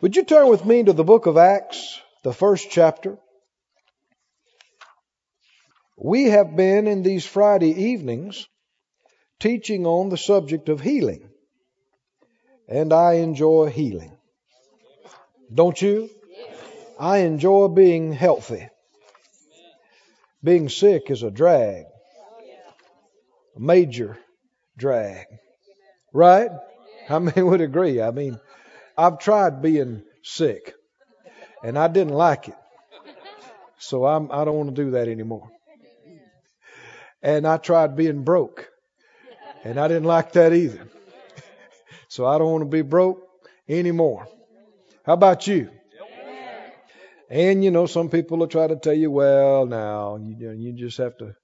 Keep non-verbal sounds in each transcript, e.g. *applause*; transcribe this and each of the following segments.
Would you turn with me to the book of Acts, the first chapter? We have been in these Friday evenings teaching on the subject of healing. And I enjoy healing. Don't you? I enjoy being healthy. Being sick is a drag, a major drag. Right? How many would agree? I mean, I've tried being sick, and I didn't like it. So I'm, I don't want to do that anymore. And I tried being broke, and I didn't like that either. So I don't want to be broke anymore. How about you? And you know, some people will try to tell you, well, now you, you just have to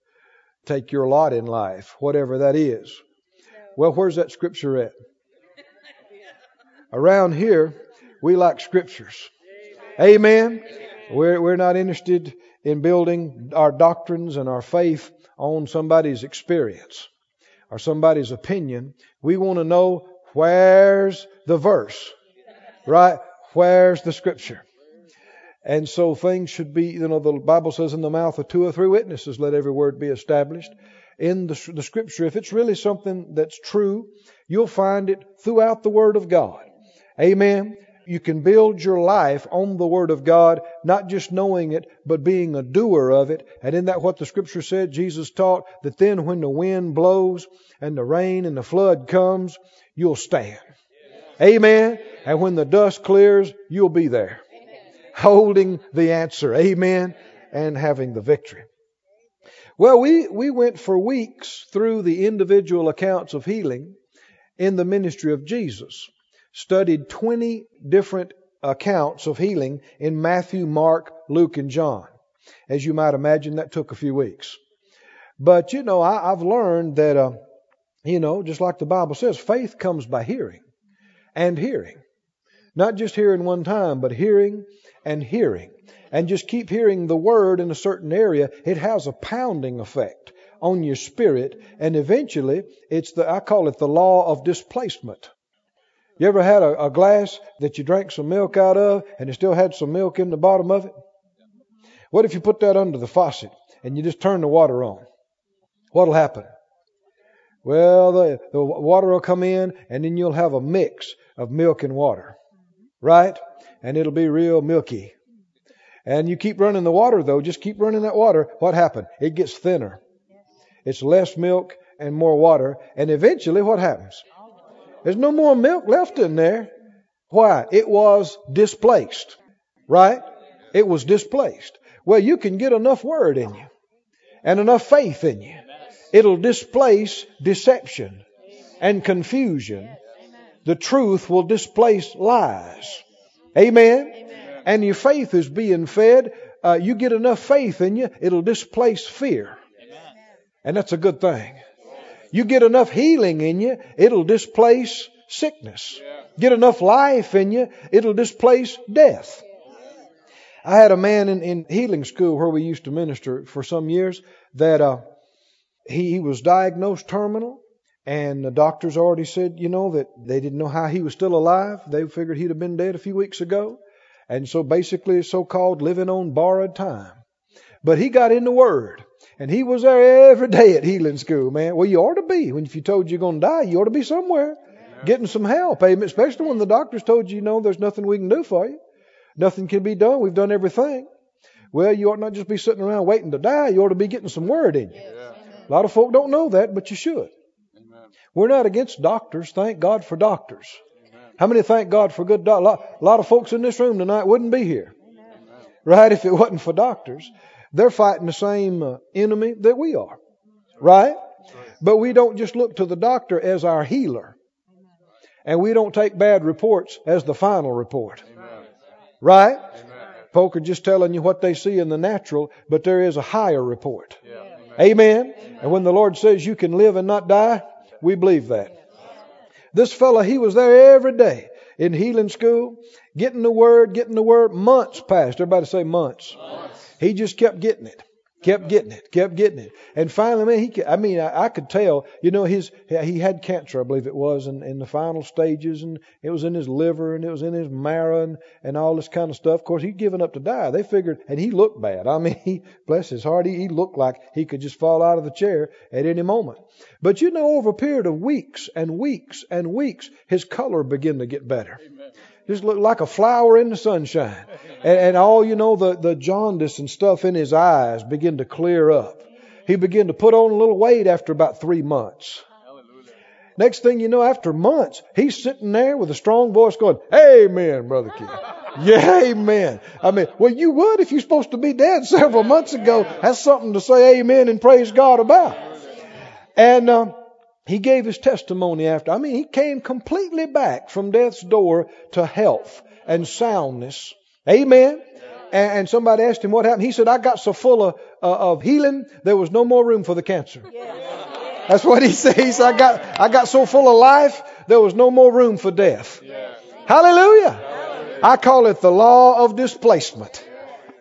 take your lot in life, whatever that is. Well, where's that scripture at? Around here, we like scriptures. Amen. We're, we're not interested in building our doctrines and our faith on somebody's experience or somebody's opinion. We want to know where's the verse, right? Where's the scripture? And so things should be, you know, the Bible says in the mouth of two or three witnesses, let every word be established. In the, the scripture, if it's really something that's true, you'll find it throughout the Word of God. Amen. You can build your life on the Word of God, not just knowing it, but being a doer of it. And in that what the Scripture said, Jesus taught that then when the wind blows and the rain and the flood comes, you'll stand. Amen. And when the dust clears, you'll be there. Holding the answer. Amen. And having the victory. Well, we, we went for weeks through the individual accounts of healing in the ministry of Jesus studied 20 different accounts of healing in Matthew, Mark, Luke, and John. As you might imagine, that took a few weeks. But, you know, I, have learned that, uh, you know, just like the Bible says, faith comes by hearing and hearing. Not just hearing one time, but hearing and hearing. And just keep hearing the word in a certain area. It has a pounding effect on your spirit. And eventually, it's the, I call it the law of displacement. You ever had a, a, glass that you drank some milk out of and it still had some milk in the bottom of it? What if you put that under the faucet and you just turn the water on? What'll happen? Well, the, the water will come in and then you'll have a mix of milk and water. Right? And it'll be real milky. And you keep running the water though, just keep running that water. What happened? It gets thinner. It's less milk and more water. And eventually what happens? There's no more milk left in there. Why? It was displaced. Right? It was displaced. Well, you can get enough word in you and enough faith in you. It'll displace deception and confusion. The truth will displace lies. Amen. And your faith is being fed. Uh, you get enough faith in you, it'll displace fear. And that's a good thing. You get enough healing in you, it'll displace sickness. Get enough life in you, it'll displace death. I had a man in, in healing school where we used to minister for some years that uh, he, he was diagnosed terminal, and the doctors already said, you know, that they didn't know how he was still alive. They figured he'd have been dead a few weeks ago. And so basically, so called living on borrowed time. But he got in the Word. And he was there every day at healing school, man. Well, you ought to be. When if you told you're going to die, you ought to be somewhere getting some help. Amen. Especially when the doctors told you, you know, there's nothing we can do for you. Nothing can be done. We've done everything. Well, you ought not just be sitting around waiting to die. You ought to be getting some word in you. A lot of folk don't know that, but you should. We're not against doctors. Thank God for doctors. How many thank God for good doctors? A lot of folks in this room tonight wouldn't be here. Right? If it wasn't for doctors. They're fighting the same uh, enemy that we are. Right? But we don't just look to the doctor as our healer. And we don't take bad reports as the final report. Right? Folk are just telling you what they see in the natural, but there is a higher report. Amen. And when the Lord says you can live and not die, we believe that. This fellow, he was there every day in healing school, getting the word, getting the word. Months passed. Everybody say months. months. He just kept getting it. Kept getting it, kept getting it, and finally, man, he. I mean, I, I, could tell. You know, his he had cancer, I believe it was, in, in the final stages, and it was in his liver, and it was in his marrow, and, and all this kind of stuff. Of course, he'd given up to die. They figured, and he looked bad. I mean, *laughs* he bless his heart, he, he looked like he could just fall out of the chair at any moment. But you know, over a period of weeks and weeks and weeks, his color began to get better. Amen just looked like a flower in the sunshine. And, and, all, you know, the, the jaundice and stuff in his eyes begin to clear up. He began to put on a little weight after about three months. Next thing you know, after months, he's sitting there with a strong voice going, Amen, Brother Keith. *laughs* Yeah, amen. I mean, well, you would if you're supposed to be dead several months ago. That's something to say amen and praise God about. And, um, he gave his testimony after. I mean, he came completely back from death's door to health and soundness. Amen. And, somebody asked him what happened. He said, I got so full of, uh, of healing, there was no more room for the cancer. That's what he said. He said, I got, I got so full of life, there was no more room for death. Hallelujah. Hallelujah. I call it the law of displacement.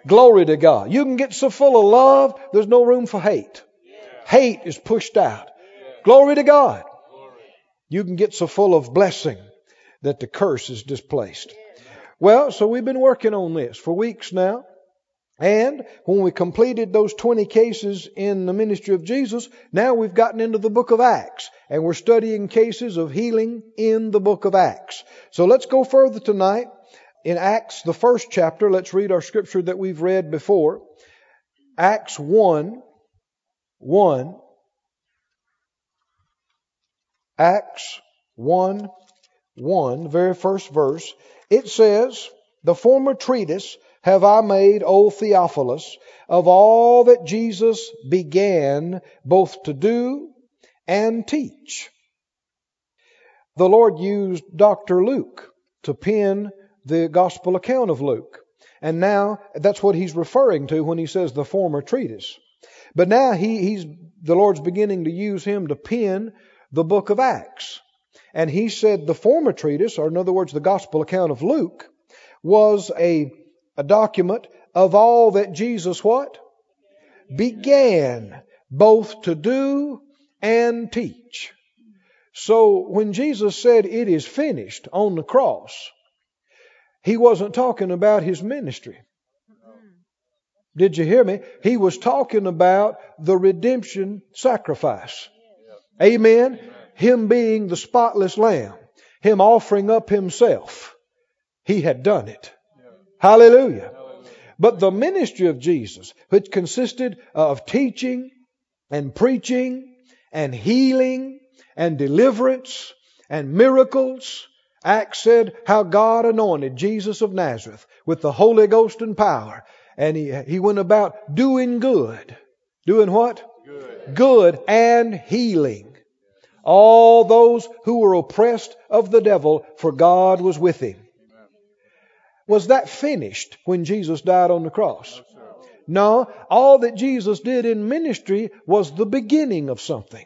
Glory to God. You can get so full of love, there's no room for hate. Hate is pushed out. Glory to God. You can get so full of blessing that the curse is displaced. Well, so we've been working on this for weeks now. And when we completed those 20 cases in the ministry of Jesus, now we've gotten into the book of Acts and we're studying cases of healing in the book of Acts. So let's go further tonight. In Acts, the first chapter, let's read our scripture that we've read before. Acts 1, 1 Acts 1 1, very first verse, it says, The former treatise have I made, O Theophilus, of all that Jesus began both to do and teach. The Lord used Dr. Luke to pen the gospel account of Luke. And now that's what he's referring to when he says the former treatise. But now he, he's, the Lord's beginning to use him to pen the book of Acts. And he said the former treatise, or in other words, the gospel account of Luke, was a, a document of all that Jesus what? Began both to do and teach. So when Jesus said it is finished on the cross, he wasn't talking about his ministry. Did you hear me? He was talking about the redemption sacrifice. Amen. Him being the spotless lamb, Him offering up Himself. He had done it. Hallelujah. But the ministry of Jesus, which consisted of teaching and preaching and healing and deliverance and miracles, Acts said how God anointed Jesus of Nazareth with the Holy Ghost and power. And he, he went about doing good. Doing what? Good. And healing all those who were oppressed of the devil, for God was with him. Was that finished when Jesus died on the cross? No, all that Jesus did in ministry was the beginning of something.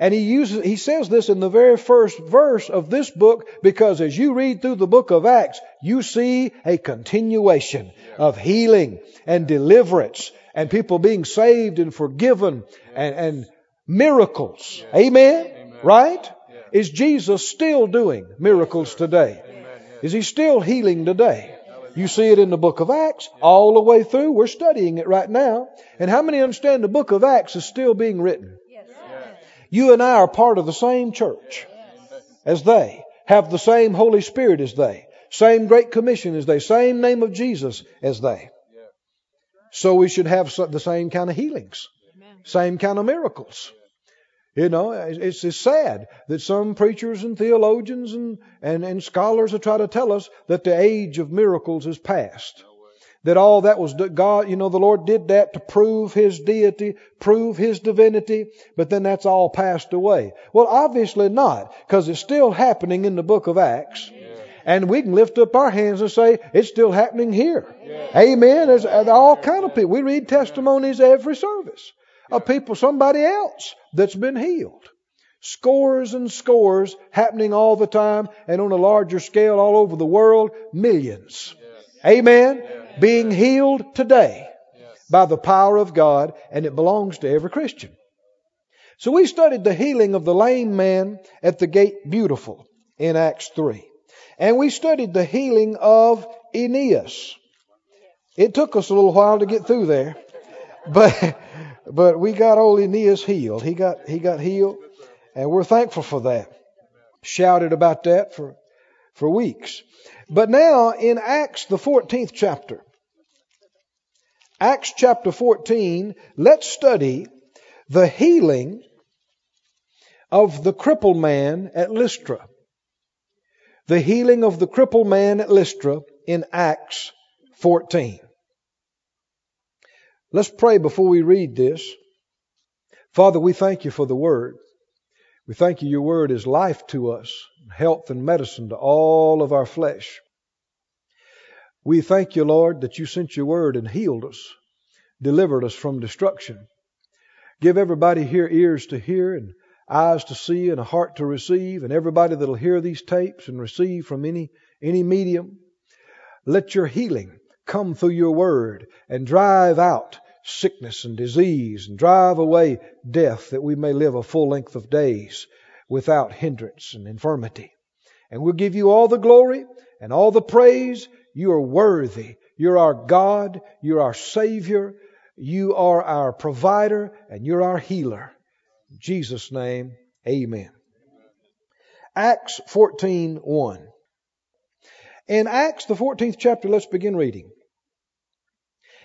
And he uses, he says this in the very first verse of this book because as you read through the book of Acts, you see a continuation of healing and deliverance and people being saved and forgiven and, and miracles. Amen? Amen. Right? Is Jesus still doing miracles today? Is he still healing today? You see it in the book of Acts all the way through. We're studying it right now. And how many understand the book of Acts is still being written? You and I are part of the same church as they, have the same Holy Spirit as they, same Great Commission as they, same name of Jesus as they. So we should have the same kind of healings, same kind of miracles. You know, it's, it's sad that some preachers and theologians and, and, and scholars are trying to tell us that the age of miracles is past. That all that was God, you know, the Lord did that to prove His deity, prove His divinity, but then that's all passed away. Well, obviously not, because it's still happening in the book of Acts. And we can lift up our hands and say, it's still happening here. Amen. There's uh, all kind of people. We read testimonies every service of people, somebody else that's been healed. Scores and scores happening all the time and on a larger scale all over the world, millions. Amen. Being healed today by the power of God, and it belongs to every Christian. So we studied the healing of the lame man at the gate beautiful in Acts 3. And we studied the healing of Aeneas. It took us a little while to get through there, but but we got old Aeneas healed. He got he got healed, and we're thankful for that. Shouted about that for for weeks. But now in Acts the 14th chapter, Acts chapter 14, let's study the healing of the crippled man at Lystra. The healing of the crippled man at Lystra in Acts 14. Let's pray before we read this. Father, we thank you for the word. We thank you, your word is life to us, health and medicine to all of our flesh. We thank you, Lord, that you sent your word and healed us, delivered us from destruction. Give everybody here ears to hear and eyes to see and a heart to receive, and everybody that'll hear these tapes and receive from any, any medium. Let your healing come through your word and drive out sickness and disease and drive away death that we may live a full length of days without hindrance and infirmity. And we'll give you all the glory and all the praise. You are worthy. You're our God. You're our Savior. You are our provider and you're our healer. Jesus' name, amen. Acts 14:1. In Acts the 14th chapter, let's begin reading.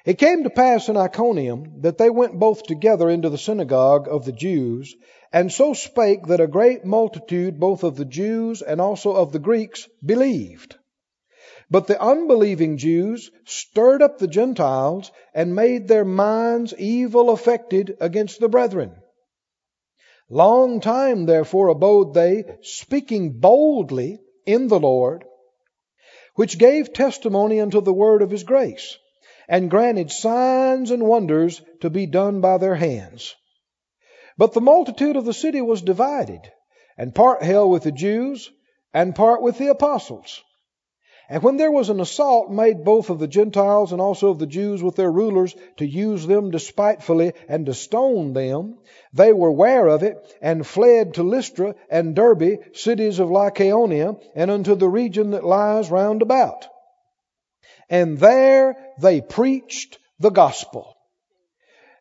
It came to pass in Iconium that they went both together into the synagogue of the Jews, and so spake that a great multitude both of the Jews and also of the Greeks believed. But the unbelieving Jews stirred up the Gentiles and made their minds evil affected against the brethren. Long time therefore abode they, speaking boldly in the Lord, which gave testimony unto the word of his grace and granted signs and wonders to be done by their hands. But the multitude of the city was divided, and part held with the Jews, and part with the apostles. And when there was an assault made both of the Gentiles and also of the Jews with their rulers to use them despitefully and to stone them, they were ware of it and fled to Lystra and Derbe, cities of Lycaonia, and unto the region that lies round about and there they preached the gospel.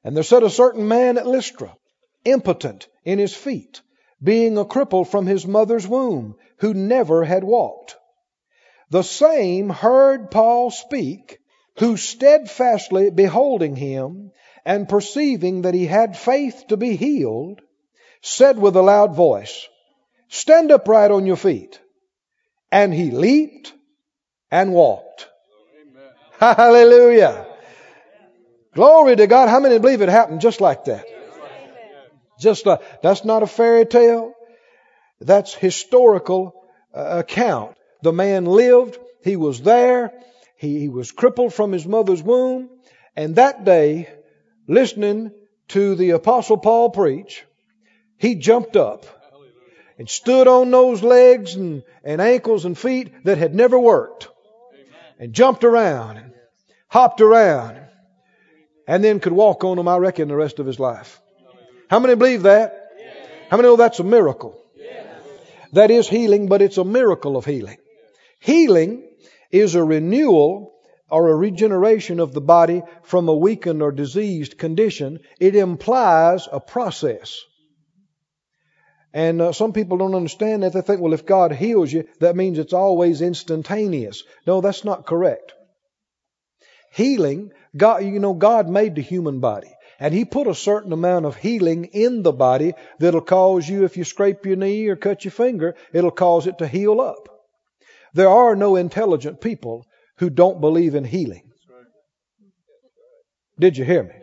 And there sat a certain man at Lystra, impotent in his feet, being a cripple from his mother's womb, who never had walked. The same heard Paul speak, who steadfastly beholding him, and perceiving that he had faith to be healed, said with a loud voice, Stand upright on your feet. And he leaped and walked. *laughs* Hallelujah. Glory to God. How many believe it happened just like that? Just like, that's not a fairy tale. That's historical uh, account. The man lived. He was there. He, he was crippled from his mother's womb. And that day, listening to the apostle Paul preach, he jumped up and stood on those legs and, and ankles and feet that had never worked and jumped around and hopped around, and then could walk on them, I reckon, the rest of his life. How many believe that? How many know that's a miracle? That is healing, but it's a miracle of healing. Healing is a renewal or a regeneration of the body from a weakened or diseased condition. It implies a process. And uh, some people don't understand that. They think, well, if God heals you, that means it's always instantaneous. No, that's not correct healing, God, you know, God made the human body. And He put a certain amount of healing in the body that'll cause you, if you scrape your knee or cut your finger, it'll cause it to heal up. There are no intelligent people who don't believe in healing. Did you hear me?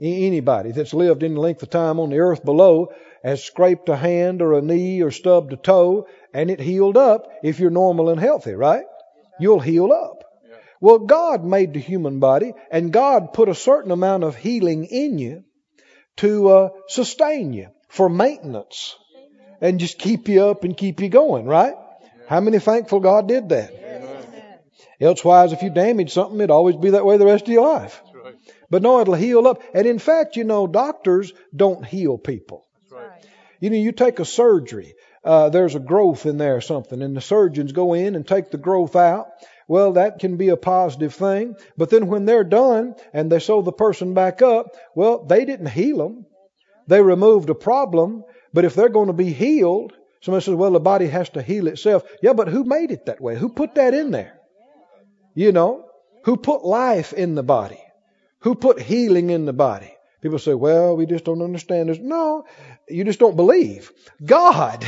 Anybody that's lived any length of time on the earth below has scraped a hand or a knee or stubbed a toe and it healed up if you're normal and healthy, right? You'll heal up. Well, God made the human body, and God put a certain amount of healing in you to uh, sustain you for maintenance and just keep you up and keep you going, right? How many thankful God did that? Elsewise, if you damage something, it'd always be that way the rest of your life. But no, it'll heal up. And in fact, you know, doctors don't heal people. Right. You know, you take a surgery, uh, there's a growth in there or something, and the surgeons go in and take the growth out. Well, that can be a positive thing. But then when they're done and they sew the person back up, well, they didn't heal them. They removed a problem. But if they're going to be healed, somebody says, well, the body has to heal itself. Yeah, but who made it that way? Who put that in there? You know, who put life in the body? Who put healing in the body? People say, well, we just don't understand this. No, you just don't believe. God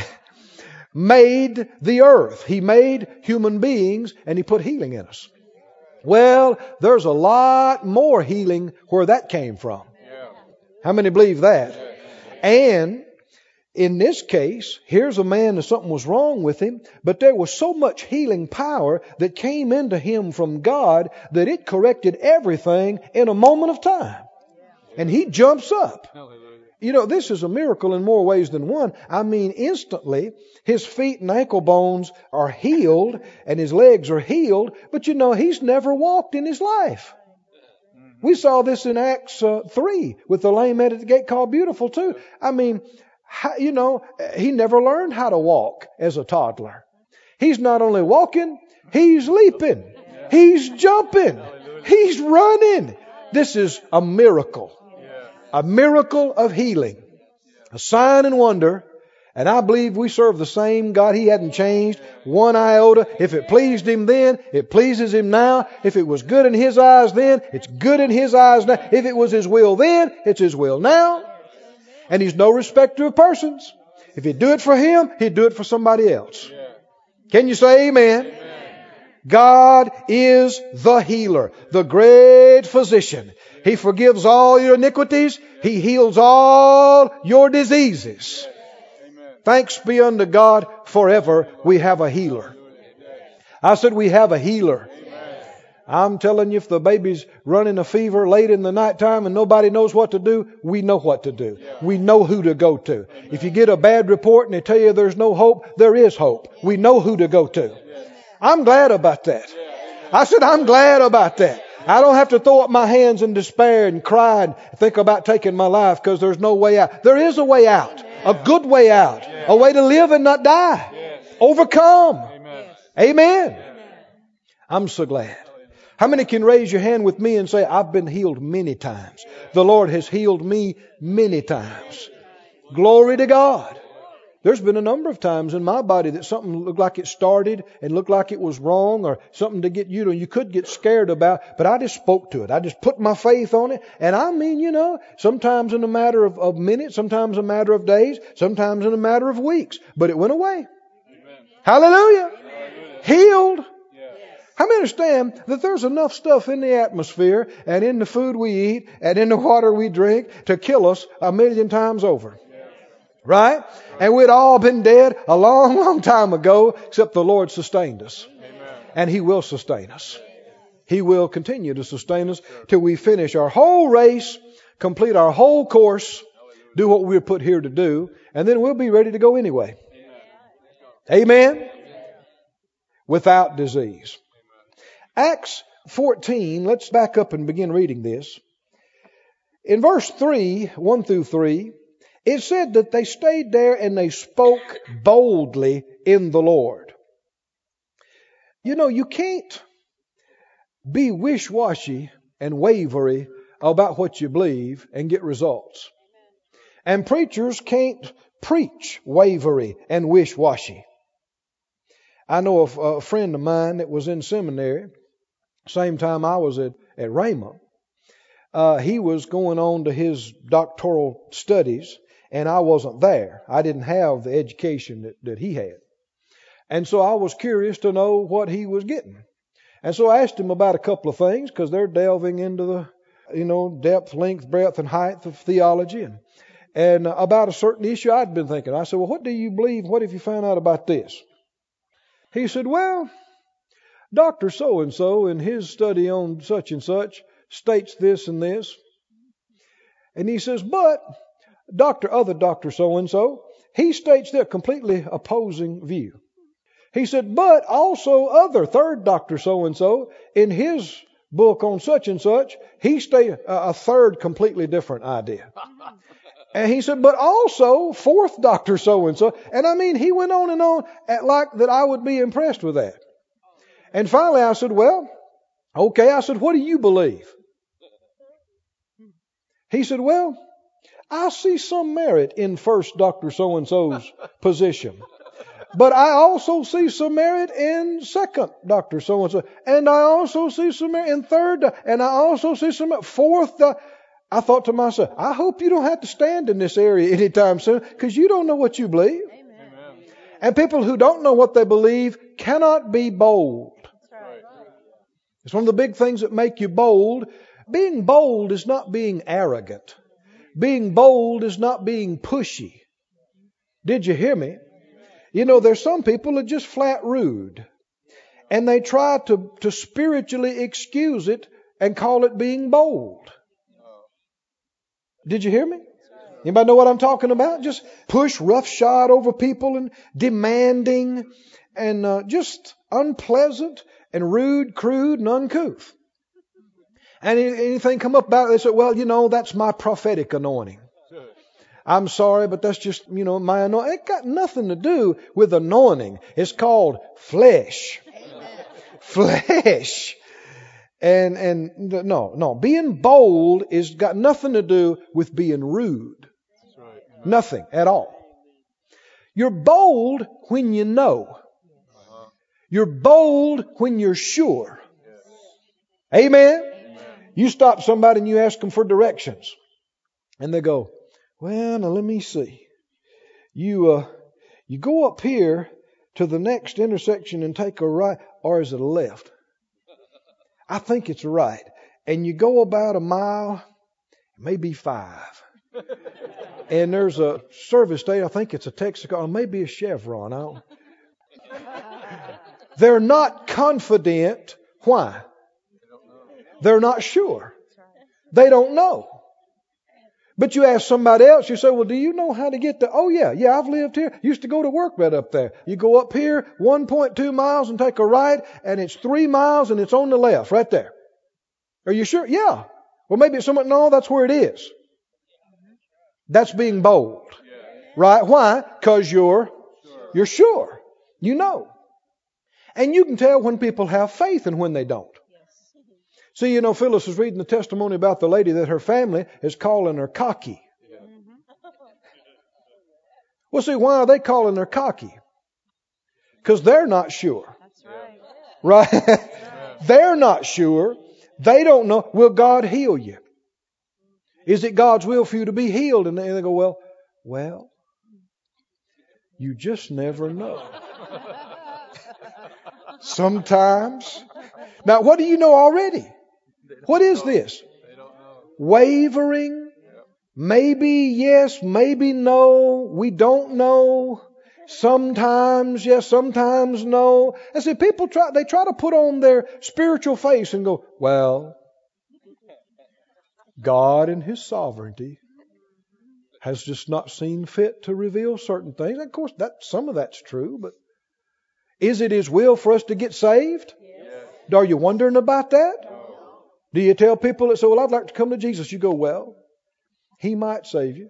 *laughs* made the earth. He made human beings and He put healing in us. Well, there's a lot more healing where that came from. How many believe that? And in this case, here's a man that something was wrong with him, but there was so much healing power that came into him from God that it corrected everything in a moment of time. And he jumps up. You know, this is a miracle in more ways than one. I mean, instantly, his feet and ankle bones are healed and his legs are healed, but you know, he's never walked in his life. We saw this in Acts uh, 3 with the lame man at the gate called Beautiful, too. I mean, how, you know, he never learned how to walk as a toddler. He's not only walking, he's leaping, he's jumping, he's running. This is a miracle a miracle of healing, a sign and wonder. And I believe we serve the same God. He hadn't changed one iota. If it pleased Him then, it pleases Him now. If it was good in His eyes then, it's good in His eyes now. If it was His will then, it's His will now. And He's no respecter of persons. If He'd do it for Him, He'd do it for somebody else. Can you say amen? God is the healer, the great physician. He forgives all your iniquities. He heals all your diseases. Thanks be unto God forever. We have a healer. I said we have a healer. I'm telling you, if the baby's running a fever late in the nighttime and nobody knows what to do, we know what to do. We know who to go to. If you get a bad report and they tell you there's no hope, there is hope. We know who to go to. I'm glad about that. I said, I'm glad about that. I don't have to throw up my hands in despair and cry and think about taking my life because there's no way out. There is a way out, a good way out, a way to live and not die. Overcome. Amen. I'm so glad. How many can raise your hand with me and say, I've been healed many times? The Lord has healed me many times. Glory to God. There's been a number of times in my body that something looked like it started and looked like it was wrong or something to get you to, you could get scared about, but I just spoke to it. I just put my faith on it. And I mean, you know, sometimes in a matter of, of minutes, sometimes a matter of days, sometimes in a matter of weeks, but it went away. Amen. Hallelujah. Hallelujah. Healed. How many understand that there's enough stuff in the atmosphere and in the food we eat and in the water we drink to kill us a million times over? Right? And we'd all been dead a long, *laughs* long time ago, except the Lord sustained us. And He will sustain us. He will continue to sustain us till we finish our whole race, complete our whole course, do what we were put here to do, and then we'll be ready to go anyway. Amen? Without disease. Acts 14, let's back up and begin reading this. In verse 3, 1 through 3, it said that they stayed there and they spoke boldly in the Lord. You know, you can't be wish washy and wavery about what you believe and get results. And preachers can't preach wavery and wish washy. I know a, a, friend of mine that was in seminary, same time I was at, at Rhema. Uh, he was going on to his doctoral studies, and I wasn't there. I didn't have the education that, that he had. And so I was curious to know what he was getting. And so I asked him about a couple of things because they're delving into the, you know, depth, length, breadth, and height of theology and, and about a certain issue I'd been thinking. I said, well, what do you believe? What have you found out about this? He said, well, Dr. So and so in his study on such and such states this and this. And he says, but Doctor, other doctor so and so, he states their completely opposing view. He said, but also other third doctor so and so in his book on such and such, he stated uh, a third completely different idea. *laughs* And he said, but also fourth doctor so and so. And I mean, he went on and on at like that I would be impressed with that. And finally I said, well, okay. I said, what do you believe? He said, well, I see some merit in first doctor so and so's *laughs* position. But I also see some merit in second doctor so and so. And I also see some merit in third. And I also see some merit, fourth. I thought to myself, I hope you don't have to stand in this area anytime soon because you don't know what you believe. Amen. And people who don't know what they believe cannot be bold. It's one of the big things that make you bold. Being bold is not being arrogant. Being bold is not being pushy. Did you hear me? You know, there's some people that are just flat rude. And they try to, to spiritually excuse it and call it being bold. Did you hear me? Anybody know what I'm talking about? Just push roughshod over people and demanding and uh, just unpleasant and rude, crude, and uncouth. And anything come up about it, they say, well, you know, that's my prophetic anointing. I'm sorry, but that's just, you know, my anointing. It got nothing to do with anointing. It's called flesh. Amen. Flesh. And, and no, no. Being bold is got nothing to do with being rude. Right. Nothing at all. You're bold when you know. You're bold when you're sure. Amen? Amen? You stop somebody and you ask them for directions. And they go, well, now let me see. You, uh, you go up here to the next intersection and take a right, or is it a left? I think it's a right. And you go about a mile, maybe five. and there's a service station, I think it's a Texaco, or maybe a Chevron. I don't. They're not confident. Why? They're not sure. They don't know. But you ask somebody else, you say, well, do you know how to get to, oh yeah, yeah, I've lived here. Used to go to work right up there. You go up here 1.2 miles and take a right, and it's three miles and it's on the left, right there. Are you sure? Yeah. Well, maybe it's somewhat, no, that's where it is. That's being bold. Right? Why? Because you're, you're sure. You know. And you can tell when people have faith and when they don't. See, you know, Phyllis was reading the testimony about the lady that her family is calling her cocky. Mm-hmm. Well, see, why are they calling her cocky? Because they're not sure. right. Right? *laughs* they're not sure. They don't know. Will God heal you? Is it God's will for you to be healed? And they go, well, well, you just never know. *laughs* Sometimes. Now, what do you know already? What is this? Wavering? Maybe yes, maybe no. We don't know. Sometimes yes, sometimes no. And see, people try, they try to put on their spiritual face and go, well, God in His sovereignty has just not seen fit to reveal certain things. of course, that some of that's true, but is it His will for us to get saved? Yes. Are you wondering about that? Do you tell people that say, Well, I'd like to come to Jesus? You go, Well, He might save you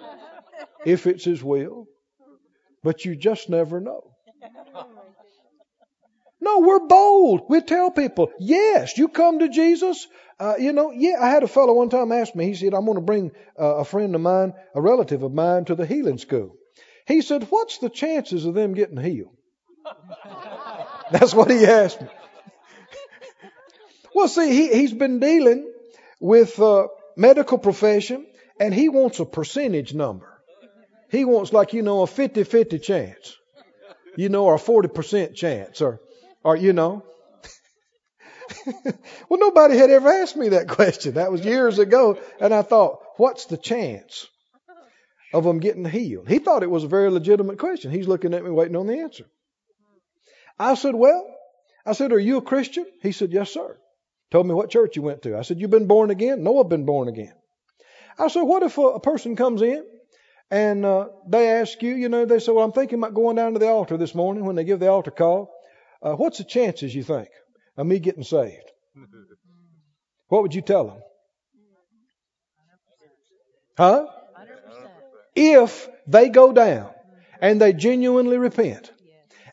*laughs* if it's His will, but you just never know. No, we're bold. We tell people, yes, you come to Jesus. Uh, you know, yeah, I had a fellow one time ask me, he said, I'm going to bring uh, a friend of mine, a relative of mine, to the healing school. He said, What's the chances of them getting healed? *laughs* That's what he asked me. Well, see, he, he's been dealing with uh, medical profession and he wants a percentage number. He wants like, you know, a 50-50 chance. You know, or a 40% chance or, or, you know. *laughs* well, nobody had ever asked me that question. That was years ago. And I thought, what's the chance of them getting healed? He thought it was a very legitimate question. He's looking at me waiting on the answer. I said, well, I said, are you a Christian? He said, yes, sir. Told me what church you went to. I said, You've been born again? No, I've been born again. I said, What if a, a person comes in and uh, they ask you, you know, they say, Well, I'm thinking about going down to the altar this morning when they give the altar call. Uh, what's the chances, you think, of me getting saved? *laughs* What would you tell them? Huh? 100%. If they go down and they genuinely repent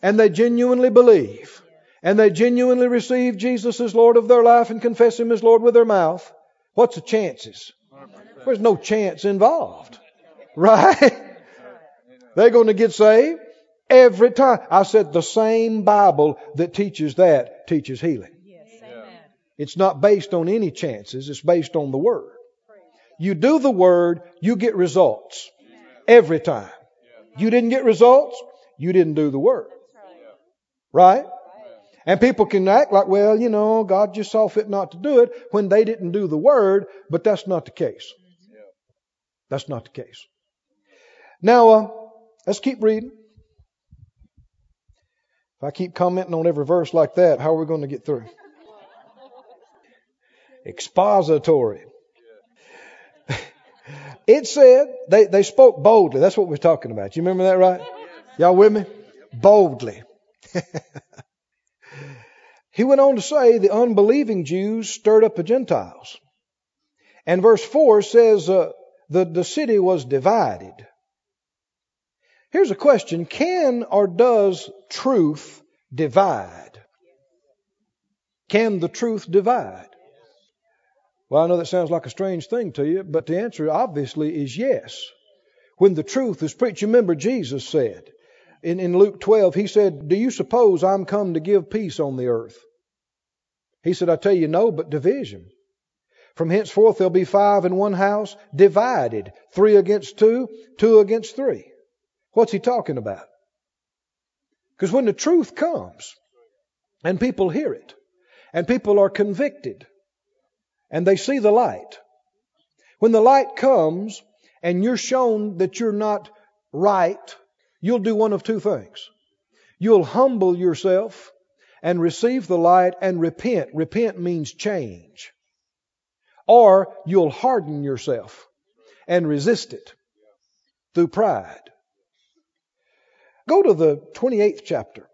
and they genuinely believe and they genuinely receive Jesus as Lord of their life and confess Him as Lord with their mouth, what's the chances? There's no chance involved. *laughs* Right? They're going to get saved every time. I said the same Bible that teaches that teaches healing. It's not based on any chances, it's based on the Word. You do the Word, you get results. Every time. You didn't get results, you didn't do the Word. Right? And people can act like, well, you know, God just saw fit not to do it when they didn't do the Word, but that's not the case. That's not the case. Now, uh, let's keep reading. If I keep commenting on every verse like that, how are we going to get through? Expository. *laughs* It said they, they spoke boldly. That's what we're talking about. You remember that, right? Y'all with me? Boldly. He went on to say the unbelieving Jews stirred up the Gentiles. And verse 4 says uh, the, the city was divided. Here's a question Can or does truth divide? Can the truth divide? Well, I know that sounds like a strange thing to you, but the answer obviously is yes. When the truth is preached, remember Jesus said in, in Luke 12, He said, Do you suppose I'm come to give peace on the earth? He said, I tell you no, but division. From henceforth there'll be five in one house, divided, three against two, two against three. What's he talking about? Because when the truth comes, and people hear it, and people are convicted, and they see the light. When the light comes and you're shown that you're not right, you'll do one of two things. You'll humble yourself and receive the light and repent. Repent means change. Or you'll harden yourself and resist it through pride. Go to the 28th chapter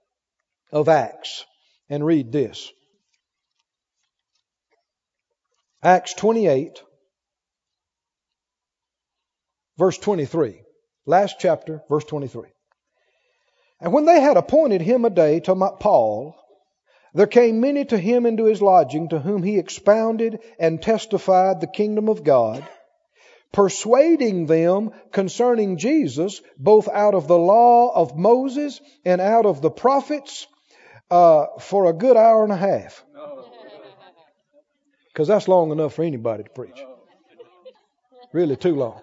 of Acts and read this. Acts 28, verse 23. Last chapter, verse 23. And when they had appointed him a day to Paul, there came many to him into his lodging, to whom he expounded and testified the kingdom of God, persuading them concerning Jesus, both out of the law of Moses and out of the prophets, uh, for a good hour and a half. *laughs* Because that's long enough for anybody to preach. Really, too long.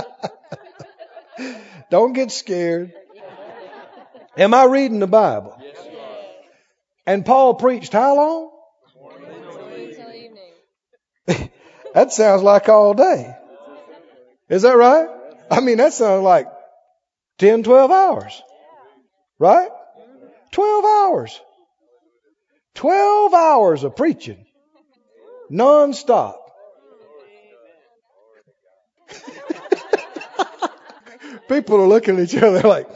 *laughs* Don't get scared. Am I reading the Bible? And Paul preached how long? *laughs* That sounds like all day. Is that right? I mean, that sounds like 10, 12 hours. Right? 12 hours. 12 hours of preaching. Non-stop. People are looking at each other *laughs* like,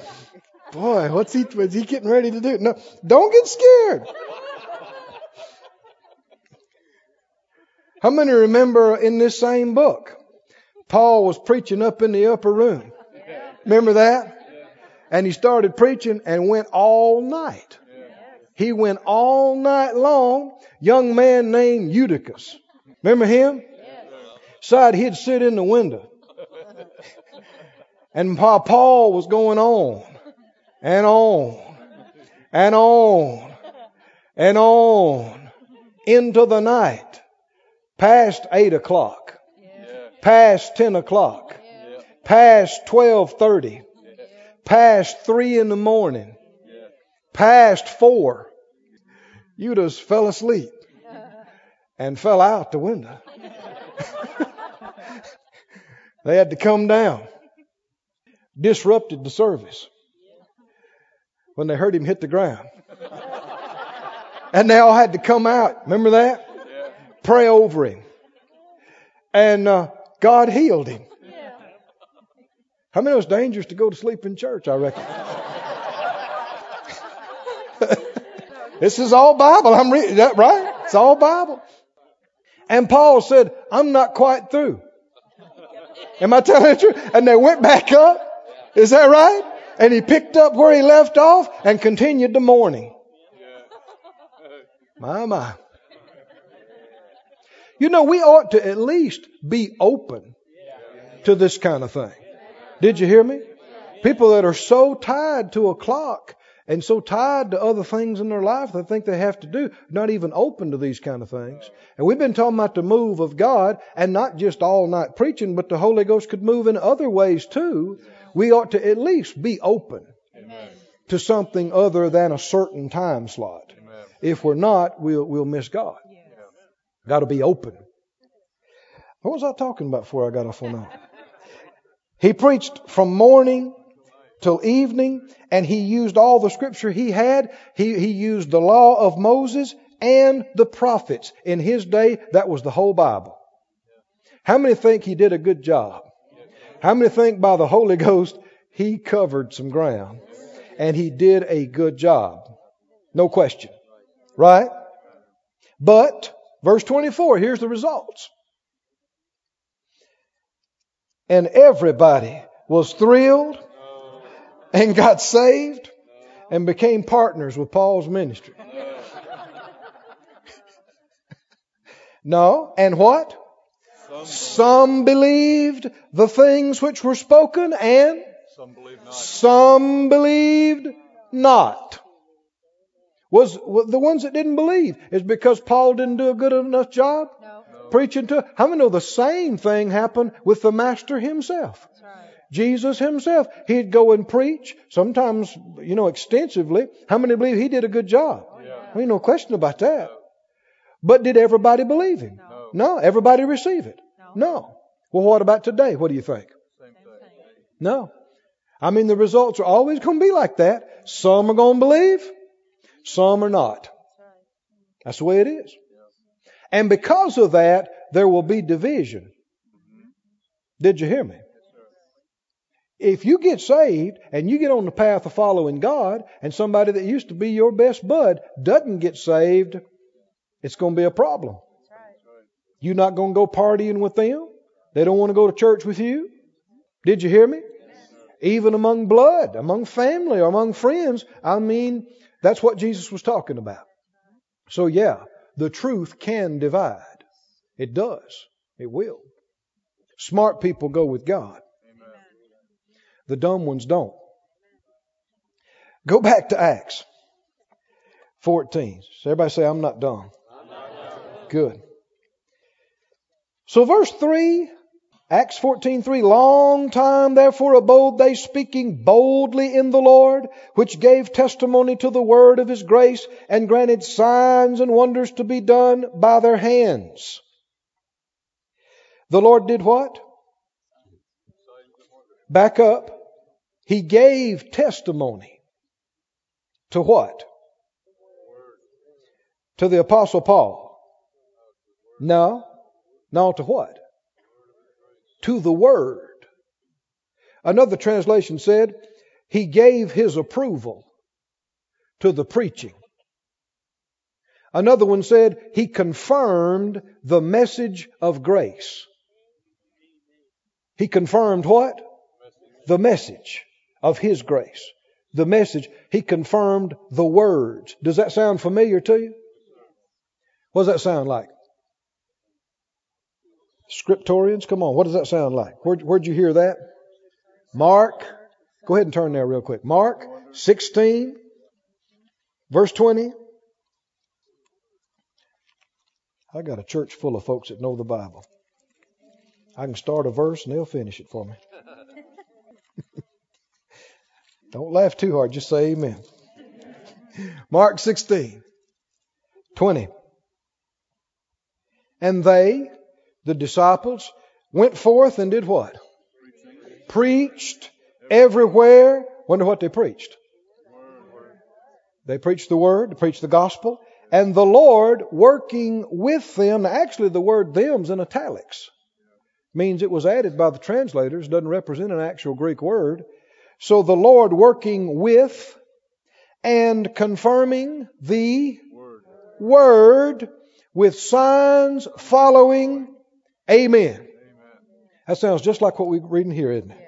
boy, what's he, what's he getting ready to do? No, don't get scared. How many remember in this same book, Paul was preaching up in the upper room? Remember that? And he started preaching and went all night. He went all night long. Young man named Eutychus. Remember him? Said he'd sit in the window. And Paul was going on and on and on and on into the night, past eight o'clock, past ten o'clock, past twelve thirty, past three in the morning, past four, you just fell asleep and fell out the window. *laughs* they had to come down, disrupted the service when they heard him hit the ground. And they all had to come out. Remember that? Pray over him. And uh, God healed him. How many of it's dangerous to go to sleep in church, I reckon? *laughs* this is all Bible. I'm reading that right. It's all Bible. And Paul said, I'm not quite through. Am I telling the truth? And they went back up. Is that right? And he picked up where he left off and continued the morning. My, my. You know, we ought to at least be open to this kind of thing. Did you hear me? People that are so tied to a clock and so tied to other things in their life they think they have to do, not even open to these kind of things. And we've been talking about the move of God and not just all night preaching, but the Holy Ghost could move in other ways too. We ought to at least be open Amen. to something other than a certain time slot. If we're not, we'll, we'll miss God. Got to be open. What was I talking about before I got off on that? He preached from morning till evening, and he used all the scripture he had. He, he used the law of Moses and the prophets. In his day, that was the whole Bible. How many think he did a good job? How many think by the Holy Ghost he covered some ground and he did a good job? No question. Right? But, verse 24, here's the results. And everybody was thrilled and got saved and became partners with Paul's ministry. *laughs* No, and what? Some believed the things which were spoken and Some believe not. some believed not. Was was the ones that didn't believe is because Paul didn't do a good enough job No. preaching to. How many know the same thing happened with the master himself? Right. Jesus himself, he'd go and preach, sometimes, you know, extensively. How many believe he did a good job? Oh, yeah. Ain't no question about that. But did everybody believe him? No. No. Everybody receive it? No. Well, what about today? What do you think? Same Same thing. thing. No. I mean, the results are always going to be like that. Some are going to believe, some are not. That's the way it is. And because of that, there will be division. Did you hear me? If you get saved and you get on the path of following God, and somebody that used to be your best bud doesn't get saved, it's going to be a problem. You're not going to go partying with them. They don't want to go to church with you. Did you hear me? Even among blood, among family, or among friends. I mean, that's what Jesus was talking about. So, yeah, the truth can divide. It does. It will. Smart people go with God. The dumb ones don't. Go back to Acts 14. So everybody say, I'm not dumb. Good. So verse 3, Acts 14:3 Long time therefore abode they speaking boldly in the Lord, which gave testimony to the word of his grace, and granted signs and wonders to be done by their hands. The Lord did what? Back up. He gave testimony. To what? To the Apostle Paul. No. No, to what? To the Word. Another translation said, He gave His approval to the preaching. Another one said, He confirmed the message of grace. He confirmed what? The message of His grace. The message. He confirmed the words. Does that sound familiar to you? What does that sound like? Scriptorians? Come on, what does that sound like? Where, where'd you hear that? Mark. Go ahead and turn there real quick. Mark 16, verse 20. I got a church full of folks that know the Bible. I can start a verse and they'll finish it for me. *laughs* Don't laugh too hard, just say amen. Mark 16, 20. And they, the disciples, went forth and did what? Preached everywhere. Wonder what they preached? They preached the word, they preached the gospel, and the Lord working with them. Actually, the word them's in italics. Means it was added by the translators, doesn't represent an actual Greek word. So the Lord working with and confirming the word with signs following. Amen. That sounds just like what we're reading here, isn't it?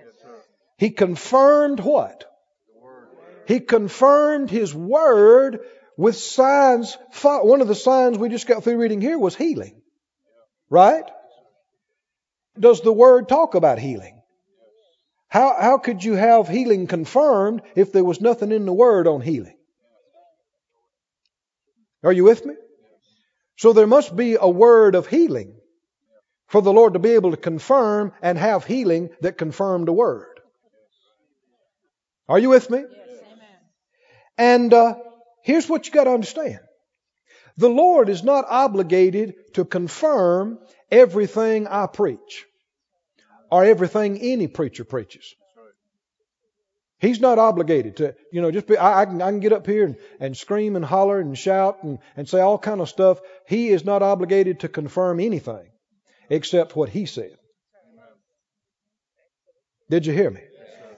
He confirmed what? He confirmed his word with signs. One of the signs we just got through reading here was healing. Right? Does the word talk about healing? How, how could you have healing confirmed if there was nothing in the word on healing? Are you with me? So there must be a word of healing for the Lord to be able to confirm and have healing that confirmed a word. Are you with me? Yes. And uh, here's what you got to understand. The Lord is not obligated to confirm everything I preach or everything any preacher preaches. He's not obligated to, you know, just be, I, I, can, I can get up here and, and scream and holler and shout and, and say all kind of stuff. He is not obligated to confirm anything except what he said. Did you hear me?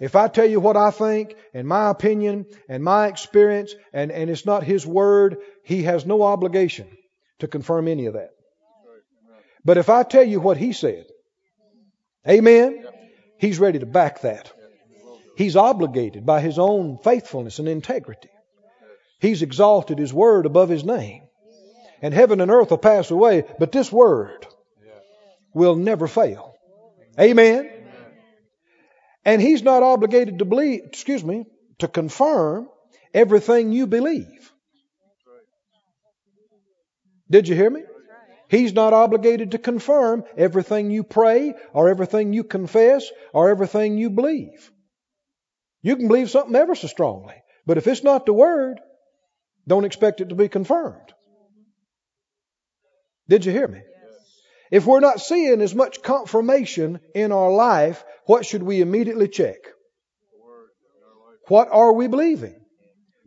If I tell you what I think and my opinion and my experience and, and it's not his word, he has no obligation to confirm any of that. But if I tell you what he said, amen, he's ready to back that. He's obligated by his own faithfulness and integrity. He's exalted his word above his name. And heaven and earth will pass away, but this word will never fail. Amen. And he's not obligated to believe, excuse me, to confirm everything you believe. Did you hear me? He's not obligated to confirm everything you pray or everything you confess or everything you believe. You can believe something ever so strongly, but if it's not the Word, don't expect it to be confirmed. Did you hear me? If we're not seeing as much confirmation in our life, what should we immediately check? What are we believing?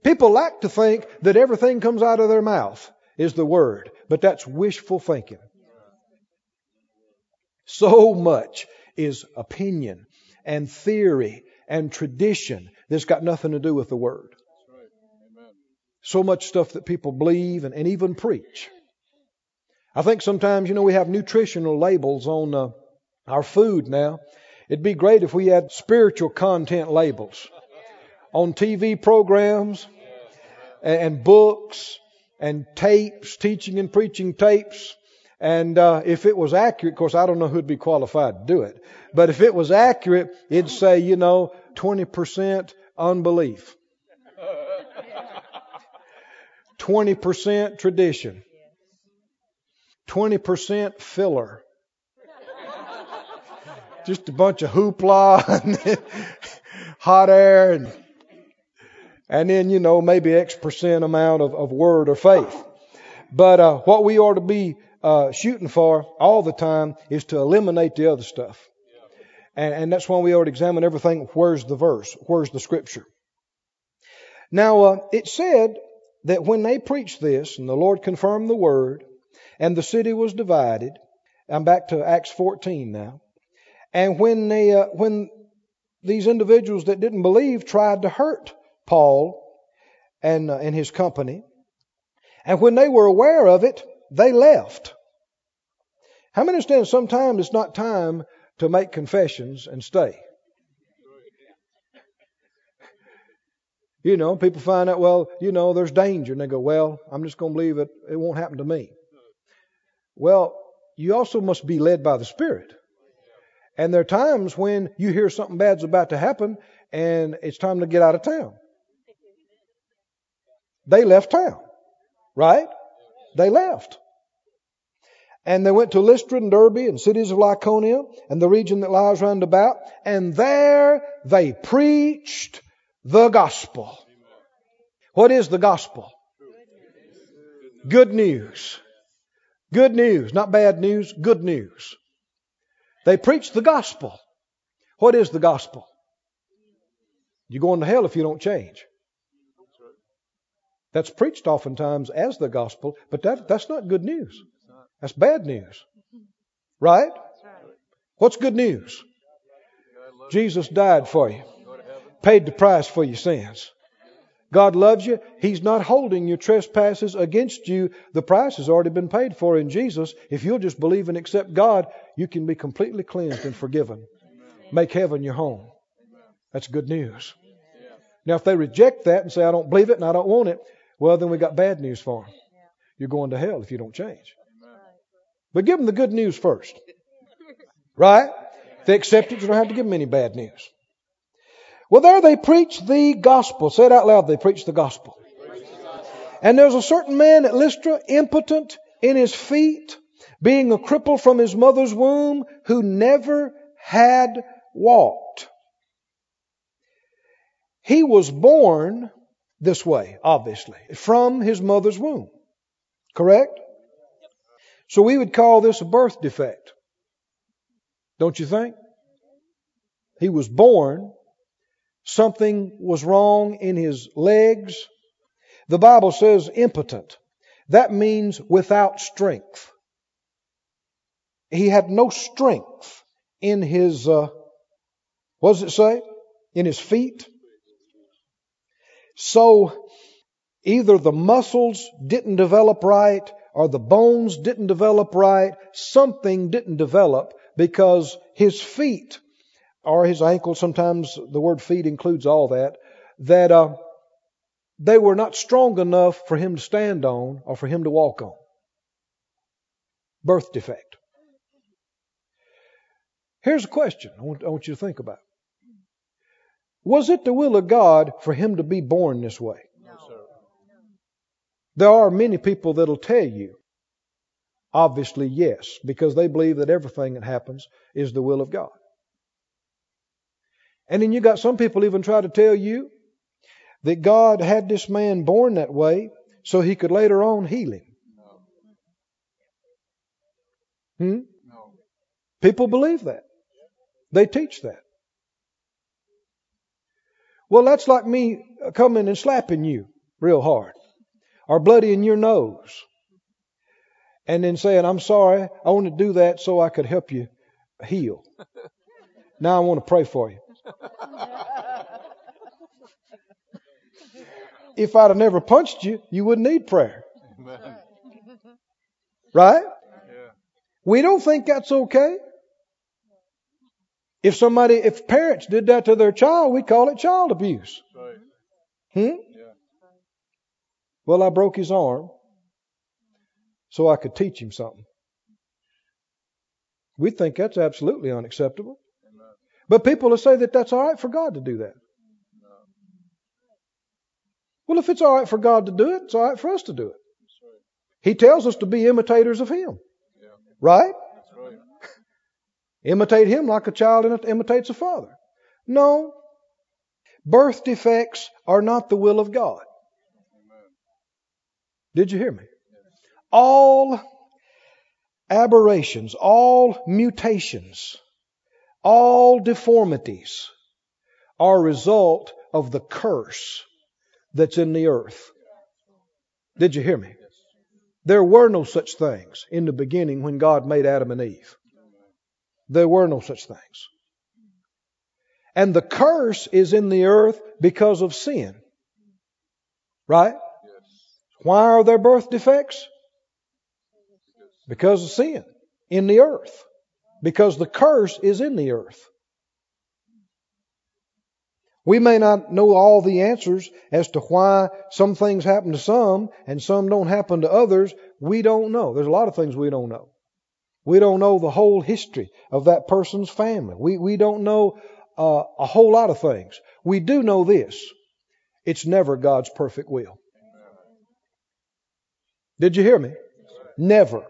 People like to think that everything comes out of their mouth is the word, but that's wishful thinking. So much is opinion and theory and tradition that's got nothing to do with the word. So much stuff that people believe and, and even preach. I think sometimes, you know, we have nutritional labels on uh, our food now. It'd be great if we had spiritual content labels on TV programs and, books and tapes, teaching and preaching tapes. And uh, if it was accurate, of course, I don't know who'd be qualified to do it, but if it was accurate, it'd say, you know, 20% unbelief, 20% tradition, 20% filler. Just a bunch of hoopla *laughs* and hot air and and then you know maybe X percent amount of, of word or faith. But uh, what we ought to be uh, shooting for all the time is to eliminate the other stuff, and, and that's why we ought to examine everything. Where's the verse? Where's the scripture? Now uh, it said that when they preached this and the Lord confirmed the word, and the city was divided. I'm back to Acts 14 now. And when they, uh, when these individuals that didn't believe tried to hurt Paul and, uh, and his company, and when they were aware of it, they left. How many understand sometimes it's not time to make confessions and stay? You know, people find out, well, you know, there's danger, and they go, well, I'm just going to believe it. It won't happen to me. Well, you also must be led by the Spirit. And there are times when you hear something bad's about to happen and it's time to get out of town. They left town, right? They left. And they went to Lystra and Derbe and cities of Lycaonia and the region that lies round about, and there they preached the gospel. What is the gospel? Good news. Good news, not bad news, good news. They preach the gospel. What is the gospel? You're going to hell if you don't change. That's preached oftentimes as the gospel, but that, that's not good news. That's bad news. Right? What's good news? Jesus died for you, paid the price for your sins. God loves you. He's not holding your trespasses against you. The price has already been paid for in Jesus. If you'll just believe and accept God, you can be completely cleansed and forgiven. Make heaven your home. That's good news. Now, if they reject that and say, I don't believe it and I don't want it, well, then we got bad news for them. You're going to hell if you don't change. But give them the good news first. Right? If they accept it, you don't have to give them any bad news. Well, there they preach the gospel. Say it out loud. They preach the gospel. And there's a certain man at Lystra, impotent in his feet, being a cripple from his mother's womb, who never had walked. He was born this way, obviously, from his mother's womb. Correct? So we would call this a birth defect. Don't you think? He was born. Something was wrong in his legs. The Bible says impotent. That means without strength. He had no strength in his, uh, what does it say? In his feet. So either the muscles didn't develop right or the bones didn't develop right. Something didn't develop because his feet or his ankles, sometimes the word feet includes all that, that uh, they were not strong enough for him to stand on or for him to walk on. Birth defect. Here's a question I want, I want you to think about. Was it the will of God for him to be born this way? No. There are many people that'll tell you, obviously, yes, because they believe that everything that happens is the will of God. And then you got some people even try to tell you that God had this man born that way so he could later on heal him. Hmm? People believe that. They teach that. Well, that's like me coming and slapping you real hard or bloodying your nose and then saying, I'm sorry, I want to do that so I could help you heal. Now I want to pray for you. *laughs* If I'd have never punched you, you wouldn't need prayer. *laughs* Right? We don't think that's okay. If somebody, if parents did that to their child, we call it child abuse. Hmm? Well, I broke his arm so I could teach him something. We think that's absolutely unacceptable. But people will say that that's all right for God to do that. Well, if it's all right for God to do it, it's all right for us to do it. He tells us to be imitators of Him. Right? Imitate him like a child imitates a father. No. Birth defects are not the will of God. Did you hear me? All aberrations, all mutations, all deformities are a result of the curse that's in the earth. Did you hear me? There were no such things in the beginning when God made Adam and Eve. There were no such things. And the curse is in the earth because of sin. Right? Why are there birth defects? Because of sin in the earth. Because the curse is in the earth. We may not know all the answers as to why some things happen to some and some don't happen to others. We don't know. There's a lot of things we don't know. We don't know the whole history of that person's family. We, we don't know uh, a whole lot of things. We do know this it's never God's perfect will. Did you hear me? Never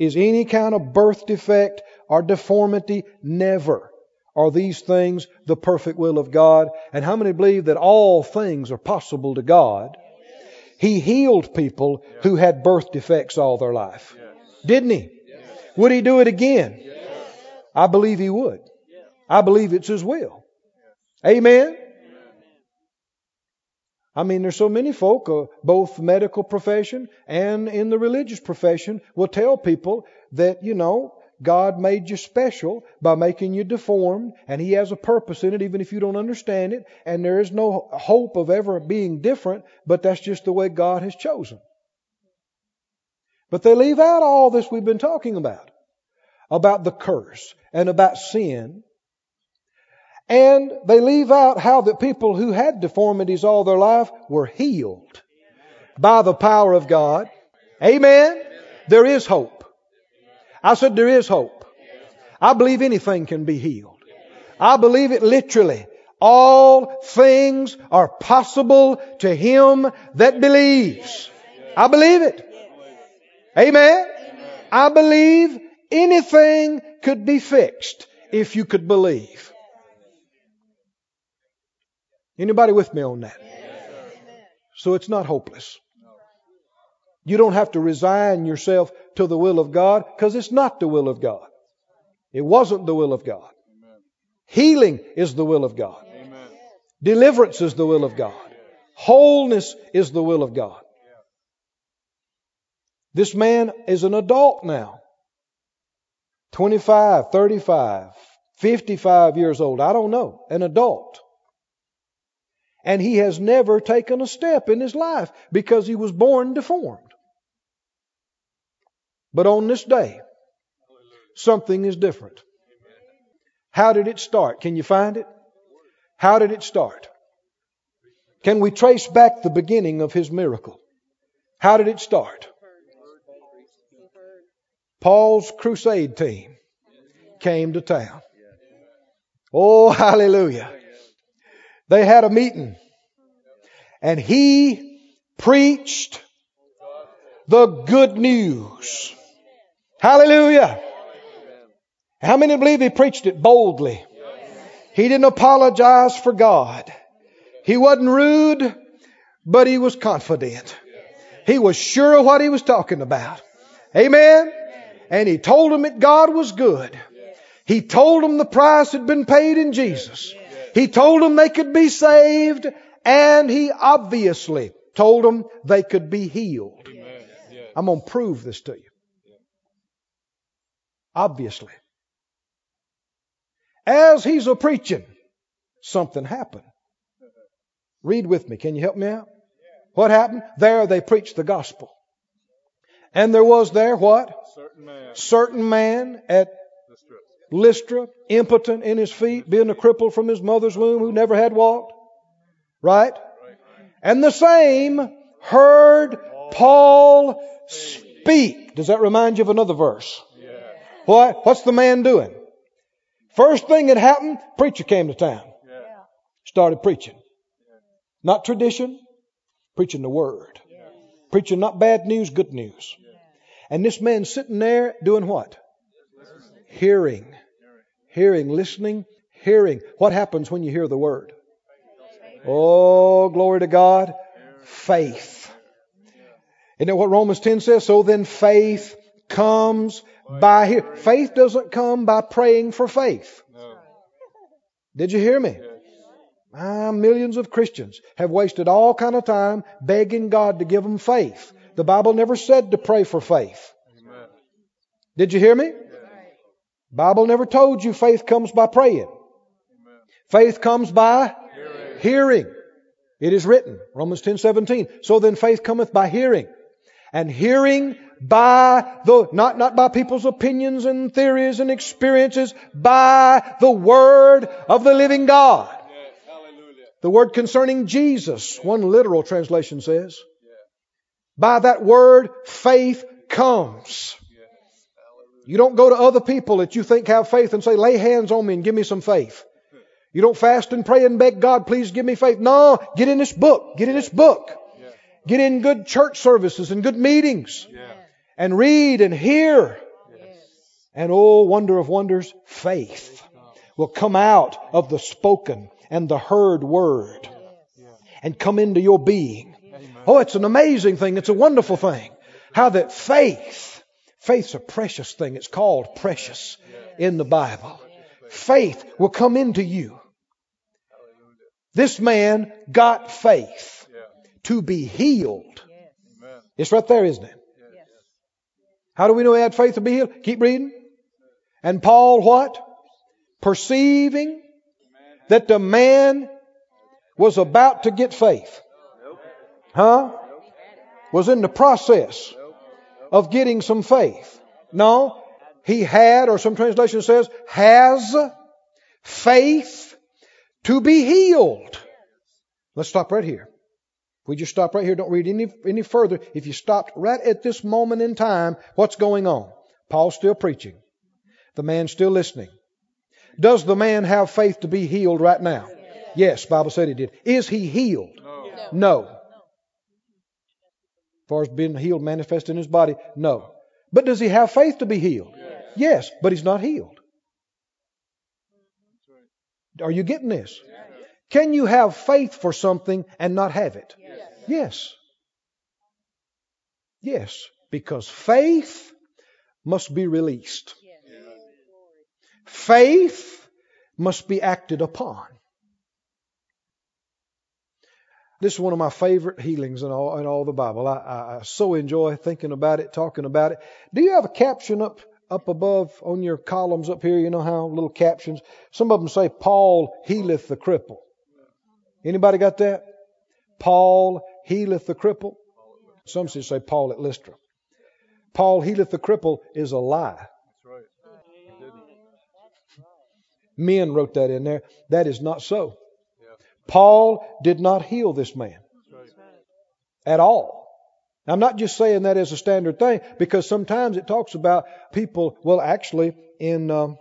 is any kind of birth defect or deformity, never are these things the perfect will of God. And how many believe that all things are possible to God? He healed people who had birth defects all their life. Didn't he? Would he do it again? I believe he would. I believe it's his will. Amen. I mean, there's so many folk, uh, both medical profession and in the religious profession, will tell people that, you know, God made you special by making you deformed, and He has a purpose in it, even if you don't understand it. And there is no hope of ever being different, but that's just the way God has chosen. But they leave out all this we've been talking about about the curse and about sin. And they leave out how the people who had deformities all their life were healed by the power of God. Amen. There is hope. I said there is hope. I believe anything can be healed. I believe it literally. All things are possible to him that believes. I believe it. Amen. I believe anything could be fixed if you could believe. Anybody with me on that? So it's not hopeless. You don't have to resign yourself to the will of God because it's not the will of God. It wasn't the will of God. Healing is the will of God. Deliverance is the will of God. Wholeness is the will of God. This man is an adult now. 25, 35, 55 years old. I don't know. An adult. And he has never taken a step in his life because he was born deformed. But on this day, something is different. How did it start? Can you find it? How did it start? Can we trace back the beginning of his miracle? How did it start? Paul's crusade team came to town. Oh, hallelujah. They had a meeting and he preached the good news. Hallelujah. How many believe he preached it boldly? He didn't apologize for God. He wasn't rude, but he was confident. He was sure of what he was talking about. Amen. And he told them that God was good. He told them the price had been paid in Jesus. He told them they could be saved and he obviously told them they could be healed. I'm going to prove this to you. Obviously. As he's a preaching, something happened. Read with me. Can you help me out? What happened? There they preached the gospel. And there was there what? Certain man. Certain man at Lystra, impotent in his feet, being a cripple from his mother's womb who never had walked. Right? And the same heard Paul speak. Does that remind you of another verse? What? What's the man doing? First thing that happened, preacher came to town. Started preaching. Not tradition, preaching the word. Preaching not bad news, good news. And this man sitting there doing what? Hearing. Hearing, listening, hearing. What happens when you hear the word? Oh, glory to God. Faith. Isn't what Romans 10 says? So then faith comes by hear. Faith doesn't come by praying for faith. Did you hear me? Ah, millions of Christians have wasted all kind of time begging God to give them faith. The Bible never said to pray for faith. Did you hear me? Bible never told you faith comes by praying. Faith comes by hearing. It is written, Romans 10, 17. So then faith cometh by hearing. And hearing by the, not, not by people's opinions and theories and experiences, by the Word of the living God. The word concerning Jesus, one literal translation says. By that word, faith comes. You don't go to other people that you think have faith and say, lay hands on me and give me some faith. You don't fast and pray and beg God, please give me faith. No, get in this book. Get in this book. Get in good church services and good meetings. And read and hear. And oh, wonder of wonders, faith will come out of the spoken and the heard word and come into your being. Oh, it's an amazing thing. It's a wonderful thing. How that faith, faith's a precious thing. It's called precious in the Bible. Faith will come into you. This man got faith to be healed. It's right there, isn't it? How do we know he had faith to be healed? Keep reading. And Paul what? Perceiving that the man was about to get faith. Huh? Was in the process of getting some faith. No, he had, or some translation says, has faith to be healed. Let's stop right here. We just stop right here. Don't read any, any further. If you stopped right at this moment in time, what's going on? Paul's still preaching. The man's still listening. Does the man have faith to be healed right now? Yes, Bible said he did. Is he healed? No. No. As far as being healed manifest in his body, no. But does he have faith to be healed? Yes, but he's not healed. Are you getting this? Can you have faith for something and not have it? Yes. Yes, because faith must be released. Faith must be acted upon. This is one of my favorite healings in all in all the Bible. I, I, I so enjoy thinking about it, talking about it. Do you have a caption up up above on your columns up here? You know how little captions. Some of them say Paul healeth the cripple. Anybody got that? Paul healeth the cripple. Some say Paul at Lystra. Paul healeth the cripple is a lie. Men wrote that in there. That is not so. Paul did not heal this man at all. I'm not just saying that as a standard thing because sometimes it talks about people. Well, actually, in um,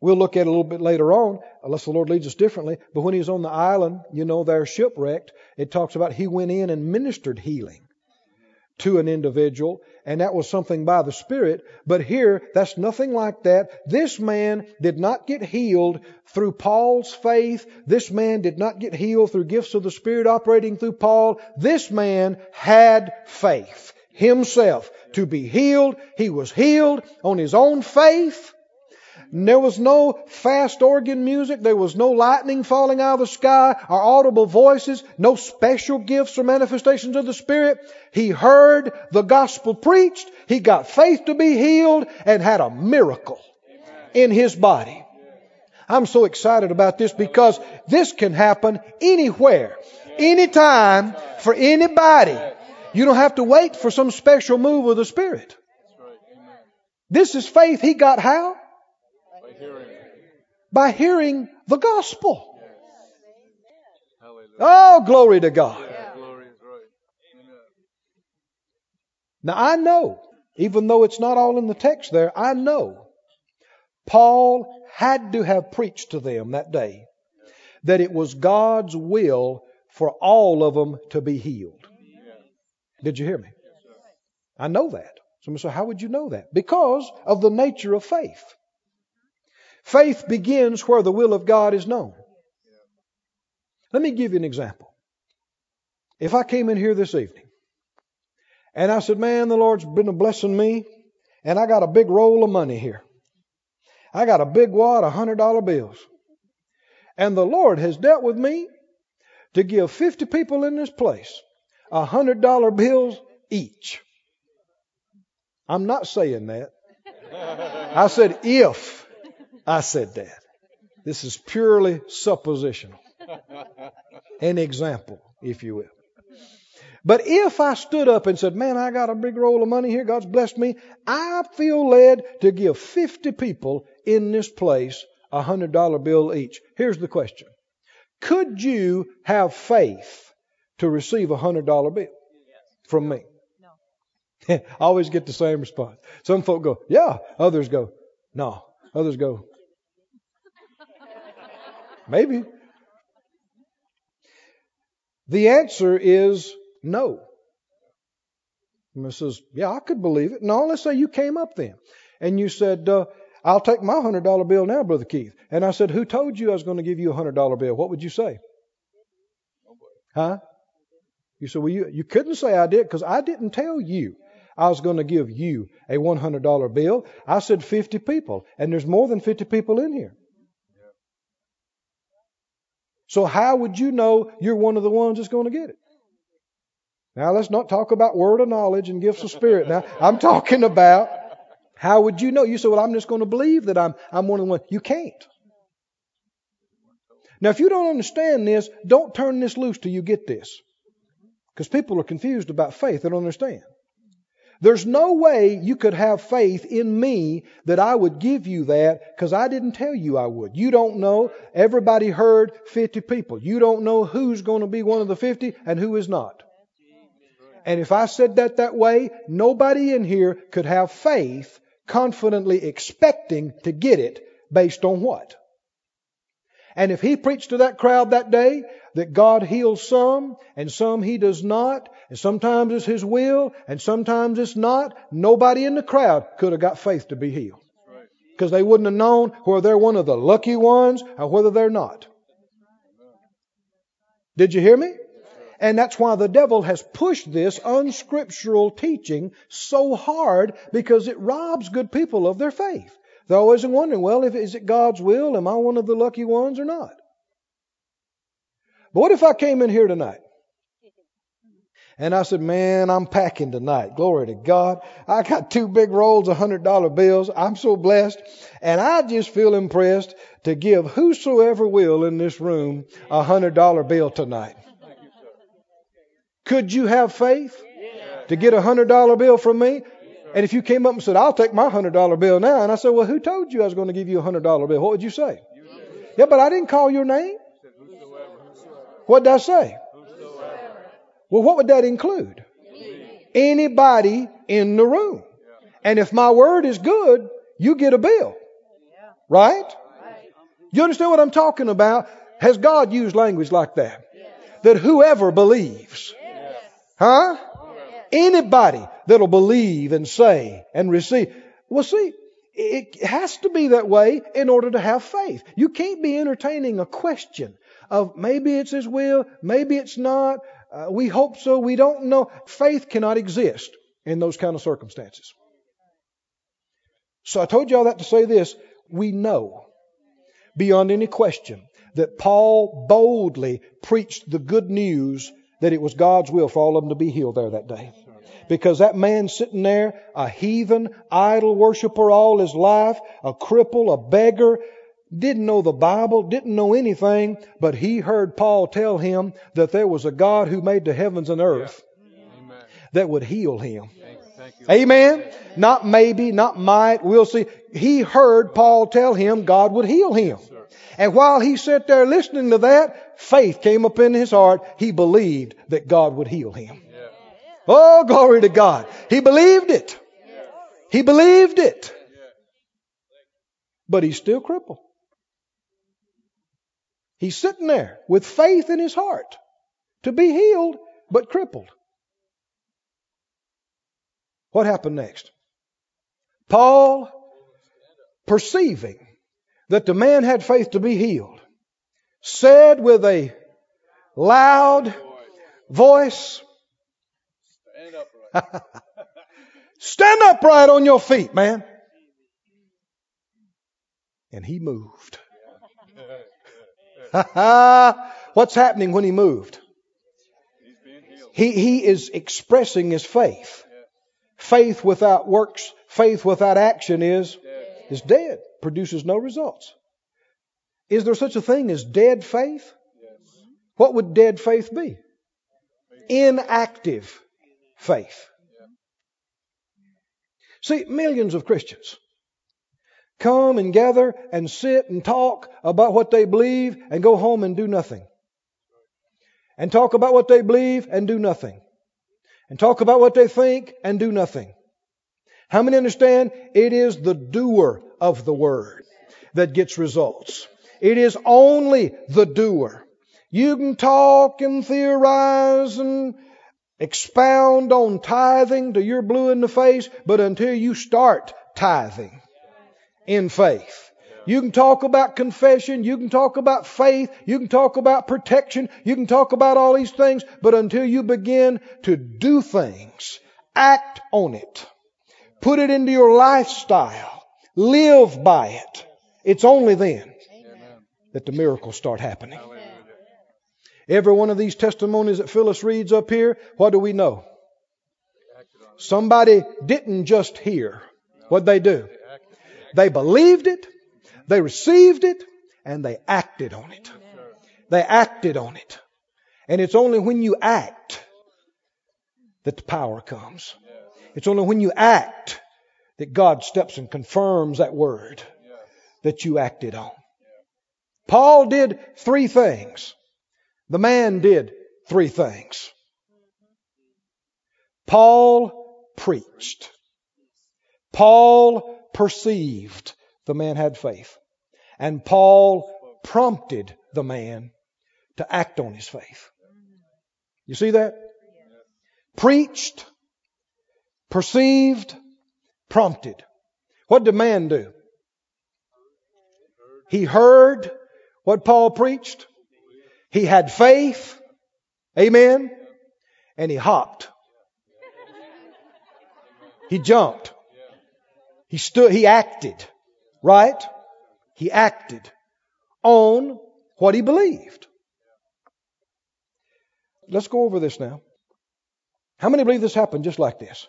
we'll look at it a little bit later on, unless the Lord leads us differently. But when he was on the island, you know, they're shipwrecked. It talks about he went in and ministered healing to an individual, and that was something by the Spirit. But here, that's nothing like that. This man did not get healed through Paul's faith. This man did not get healed through gifts of the Spirit operating through Paul. This man had faith himself to be healed. He was healed on his own faith. There was no fast organ music. There was no lightning falling out of the sky or audible voices. No special gifts or manifestations of the Spirit. He heard the gospel preached. He got faith to be healed and had a miracle in his body. I'm so excited about this because this can happen anywhere, anytime, for anybody. You don't have to wait for some special move of the Spirit. This is faith he got how? By hearing the gospel. Oh, glory to God. Now I know, even though it's not all in the text there, I know Paul had to have preached to them that day that it was God's will for all of them to be healed. Did you hear me? I know that. Somebody say, how would you know that? Because of the nature of faith. Faith begins where the will of God is known. Let me give you an example. If I came in here this evening and I said, Man, the Lord's been blessing me, and I got a big roll of money here. I got a big wad of hundred dollar bills. And the Lord has dealt with me to give 50 people in this place a hundred dollar bills each. I'm not saying that. I said if I said that. This is purely suppositional. An example, if you will. But if I stood up and said, Man, I got a big roll of money here, God's blessed me, I feel led to give 50 people in this place a hundred dollar bill each. Here's the question. Could you have faith to receive a hundred dollar bill from me? No. *laughs* I always get the same response. Some folk go, yeah. Others go, no. Others go, maybe. The answer is no. And says, yeah, I could believe it. No, let's say you came up then and you said, uh, I'll take my hundred dollar bill now, Brother Keith. And I said, who told you I was going to give you a hundred dollar bill? What would you say? Huh? You said, well, you, you couldn't say I did because I didn't tell you I was going to give you a $100 bill. I said 50 people, and there's more than 50 people in here. So how would you know you're one of the ones that's going to get it? Now let's not talk about word of knowledge and gifts of spirit. Now I'm talking about How would you know? You say, well, I'm just going to believe that I'm, I'm one of the ones. You can't. Now, if you don't understand this, don't turn this loose till you get this. Because people are confused about faith. They don't understand. There's no way you could have faith in me that I would give you that because I didn't tell you I would. You don't know. Everybody heard 50 people. You don't know who's going to be one of the 50 and who is not. And if I said that that way, nobody in here could have faith confidently expecting to get it based on what? And if he preached to that crowd that day that God heals some and some he does not, and sometimes it's his will and sometimes it's not, nobody in the crowd could have got faith to be healed. Because they wouldn't have known whether they're one of the lucky ones or whether they're not. Did you hear me? And that's why the devil has pushed this unscriptural teaching so hard because it robs good people of their faith. They're always wondering, well, if, is it God's will? Am I one of the lucky ones or not? But what if I came in here tonight? And I said, man, I'm packing tonight. Glory to God. I got two big rolls of hundred dollar bills. I'm so blessed. And I just feel impressed to give whosoever will in this room a hundred dollar bill tonight. Could you have faith to get a hundred dollar bill from me? And if you came up and said, I'll take my hundred dollar bill now, and I said, Well, who told you I was going to give you a hundred dollar bill? What would you say? Yeah, but I didn't call your name. What did I say? Well, what would that include? Anybody in the room. And if my word is good, you get a bill. Right? You understand what I'm talking about? Has God used language like that? That whoever believes. Huh? Anybody that'll believe and say and receive. Well, see, it has to be that way in order to have faith. You can't be entertaining a question of maybe it's His will, maybe it's not, uh, we hope so, we don't know. Faith cannot exist in those kind of circumstances. So I told you all that to say this. We know beyond any question that Paul boldly preached the good news that it was God's will for all of them to be healed there that day. Because that man sitting there, a heathen, idol worshiper all his life, a cripple, a beggar, didn't know the Bible, didn't know anything, but he heard Paul tell him that there was a God who made the heavens and earth that would heal him. Amen. Not maybe, not might, we'll see. He heard Paul tell him God would heal him. And while he sat there listening to that, faith came up in his heart. He believed that God would heal him. Oh, glory to God. He believed it. He believed it. But he's still crippled. He's sitting there with faith in his heart to be healed, but crippled. What happened next? Paul, perceiving that the man had faith to be healed, said with a loud voice, Stand *laughs* upright on your feet, man. And he moved. *laughs* What's happening when he moved? He, he is expressing his faith. Faith without works, faith without action is, is dead, produces no results. Is there such a thing as dead faith? What would dead faith be? Inactive faith. See, millions of Christians come and gather and sit and talk about what they believe and go home and do nothing. And talk about what they believe and do nothing. And talk about what they think and do nothing. How many understand it is the doer of the word that gets results? It is only the doer. You can talk and theorize and expound on tithing till you're blue in the face, but until you start tithing in faith. You can talk about confession, you can talk about faith, you can talk about protection, you can talk about all these things, but until you begin to do things, act on it, put it into your lifestyle, live by it, it's only then that the miracles start happening. Every one of these testimonies that Phyllis reads up here, what do we know? Somebody didn't just hear, What'd they do? They believed it, they received it, and they acted on it. They acted on it. And it's only when you act that the power comes. It's only when you act that God steps and confirms that word that you acted on. Paul did three things. The man did three things. Paul preached. Paul perceived the man had faith. And Paul prompted the man to act on his faith. You see that? Preached, perceived, prompted. What did man do? He heard what Paul preached. He had faith. Amen. And he hopped. He jumped. He stood, he acted. Right? He acted on what he believed. Let's go over this now. How many believe this happened just like this?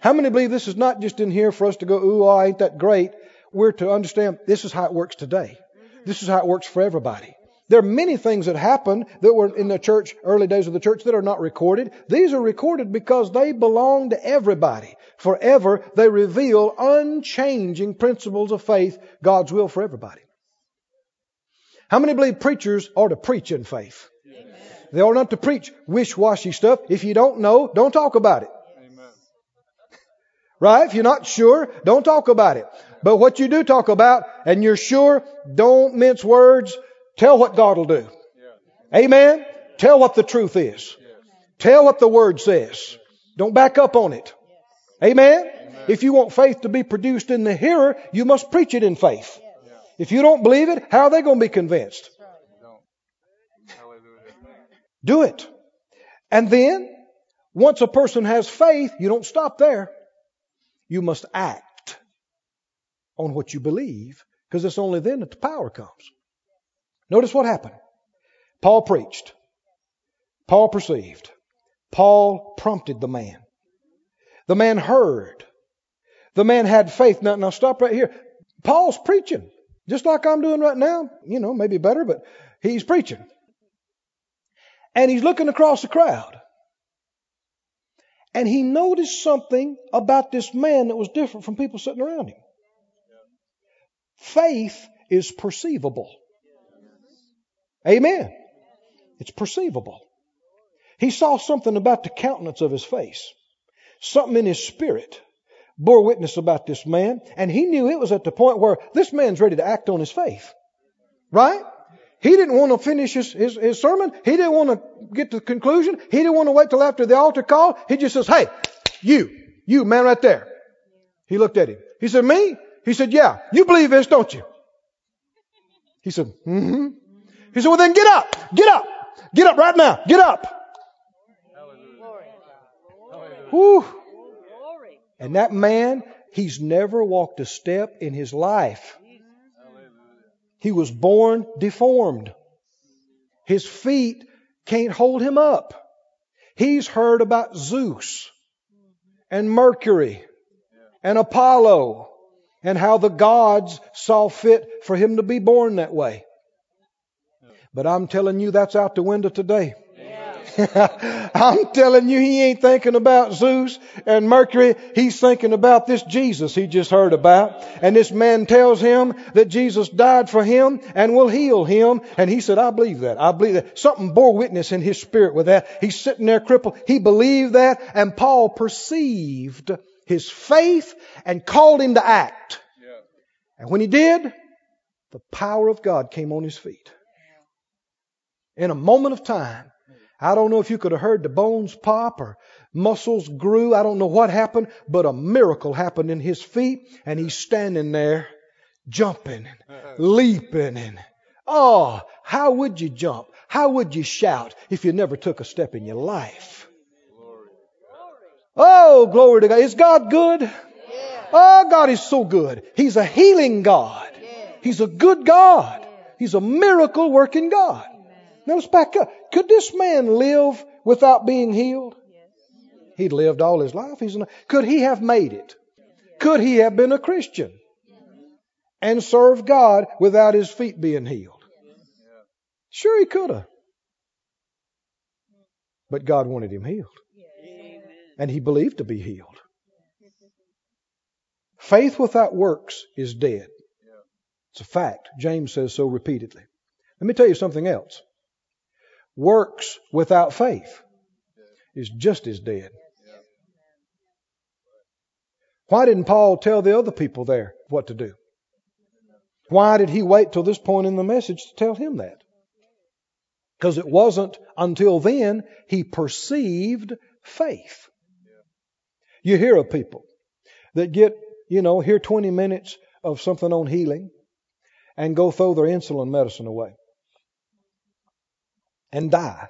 How many believe this is not just in here for us to go, ooh, oh, ain't that great? We're to understand this is how it works today. This is how it works for everybody. There are many things that happened that were in the church, early days of the church, that are not recorded. These are recorded because they belong to everybody. Forever, they reveal unchanging principles of faith, God's will for everybody. How many believe preachers are to preach in faith? They are not to preach wish-washy stuff. If you don't know, don't talk about it. Right? If you're not sure, don't talk about it. But what you do talk about, and you're sure, don't mince words. Tell what God will do. Amen? Tell what the truth is. Tell what the Word says. Don't back up on it. Amen? If you want faith to be produced in the hearer, you must preach it in faith. If you don't believe it, how are they going to be convinced? Do it. And then, once a person has faith, you don't stop there. You must act on what you believe, because it's only then that the power comes. Notice what happened. Paul preached. Paul perceived. Paul prompted the man. The man heard. The man had faith. Now, now stop right here. Paul's preaching, just like I'm doing right now. You know, maybe better, but he's preaching. And he's looking across the crowd. And he noticed something about this man that was different from people sitting around him. Faith is perceivable. Amen. It's perceivable. He saw something about the countenance of his face, something in his spirit bore witness about this man, and he knew it was at the point where this man's ready to act on his faith. Right? He didn't want to finish his, his, his, sermon. He didn't want to get to the conclusion. He didn't want to wait till after the altar call. He just says, Hey, you, you man right there. He looked at him. He said, Me? He said, Yeah. You believe this, don't you? He said, Mm-hmm. He said, Well then get up. Get up. Get up right now. Get up. And that man, he's never walked a step in his life. He was born deformed. His feet can't hold him up. He's heard about Zeus and Mercury and Apollo and how the gods saw fit for him to be born that way. But I'm telling you, that's out the window today. *laughs* I'm telling you, he ain't thinking about Zeus and Mercury. He's thinking about this Jesus he just heard about. And this man tells him that Jesus died for him and will heal him. And he said, I believe that. I believe that. Something bore witness in his spirit with that. He's sitting there crippled. He believed that. And Paul perceived his faith and called him to act. And when he did, the power of God came on his feet. In a moment of time, I don't know if you could have heard the bones pop or muscles grew. I don't know what happened, but a miracle happened in his feet and he's standing there jumping and leaping and oh, how would you jump? How would you shout if you never took a step in your life? Oh, glory to God. Is God good? Oh, God is so good. He's a healing God. He's a good God. He's a miracle working God. Now let's back up. Could this man live without being healed? He'd lived all his life. He's an, could he have made it? Could he have been a Christian and served God without his feet being healed? Sure, he could have. But God wanted him healed. And he believed to be healed. Faith without works is dead. It's a fact. James says so repeatedly. Let me tell you something else. Works without faith is just as dead. Why didn't Paul tell the other people there what to do? Why did he wait till this point in the message to tell him that? Because it wasn't until then he perceived faith. You hear of people that get, you know, hear 20 minutes of something on healing and go throw their insulin medicine away and die.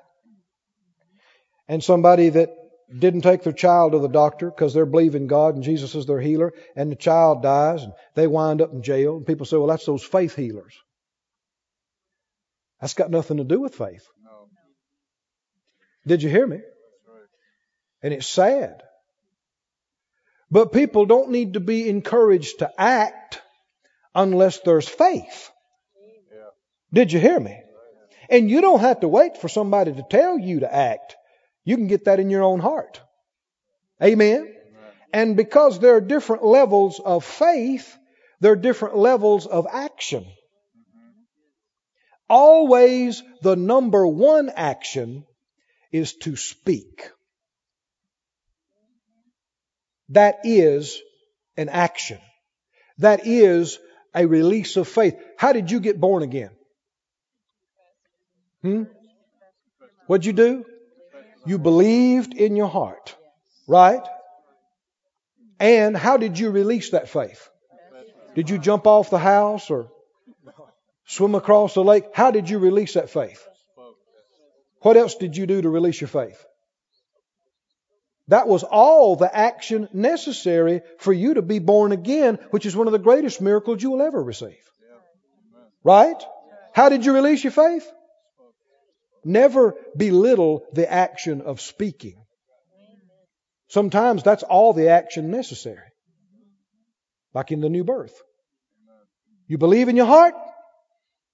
And somebody that didn't take their child to the doctor because they're believing God and Jesus is their healer, and the child dies and they wind up in jail. And people say, well, that's those faith healers. That's got nothing to do with faith. No. Did you hear me? Right. And it's sad. But people don't need to be encouraged to act unless there's faith. Yeah. Did you hear me? And you don't have to wait for somebody to tell you to act. You can get that in your own heart. Amen? And because there are different levels of faith, there are different levels of action. Mm-hmm. Always the number one action is to speak. That is an action. That is a release of faith. How did you get born again? Hmm? What'd you do? You believed in your heart, right? And how did you release that faith? Did you jump off the house or swim across the lake? How did you release that faith? What else did you do to release your faith? That was all the action necessary for you to be born again, which is one of the greatest miracles you will ever receive. Right? How did you release your faith? Never belittle the action of speaking. Sometimes that's all the action necessary. Like in the new birth. You believe in your heart,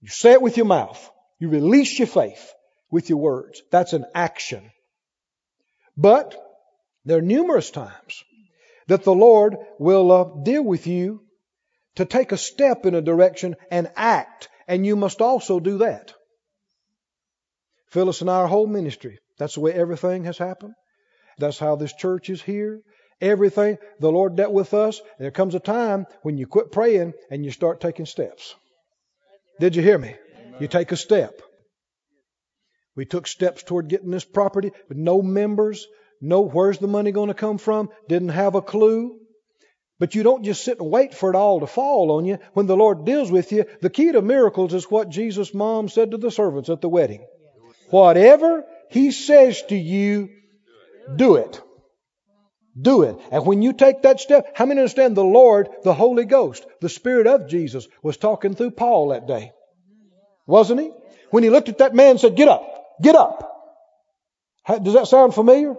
you say it with your mouth, you release your faith with your words. That's an action. But there are numerous times that the Lord will uh, deal with you to take a step in a direction and act, and you must also do that. Phyllis and our whole ministry, that's the way everything has happened. That's how this church is here. Everything, the Lord dealt with us. There comes a time when you quit praying and you start taking steps. Did you hear me? You take a step. We took steps toward getting this property with no members, no where's the money going to come from, didn't have a clue. But you don't just sit and wait for it all to fall on you. When the Lord deals with you, the key to miracles is what Jesus' mom said to the servants at the wedding. Whatever He says to you, do it. Do it. And when you take that step, how many understand the Lord, the Holy Ghost, the Spirit of Jesus was talking through Paul that day? Wasn't he? When he looked at that man and said, Get up, get up. Does that sound familiar?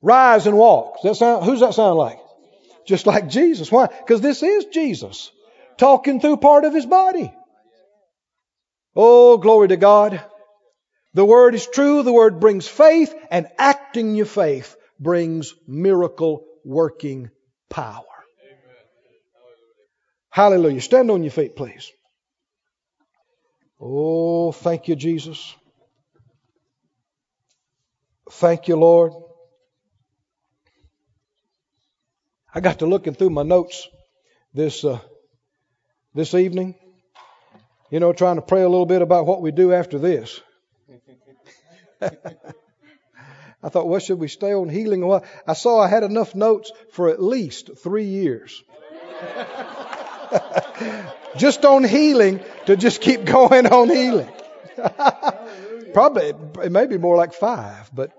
Rise and walk. Does that sound, who's that sound like? Just like Jesus. Why? Because this is Jesus talking through part of his body. Oh, glory to God. The word is true. The word brings faith and acting your faith brings miracle working power. Hallelujah. Stand on your feet, please. Oh, thank you, Jesus. Thank you, Lord. I got to looking through my notes this uh, this evening. You know, trying to pray a little bit about what we do after this. *laughs* I thought, well, should we stay on healing? I saw I had enough notes for at least three years. *laughs* just on healing to just keep going on healing. *laughs* Probably, it may be more like five, but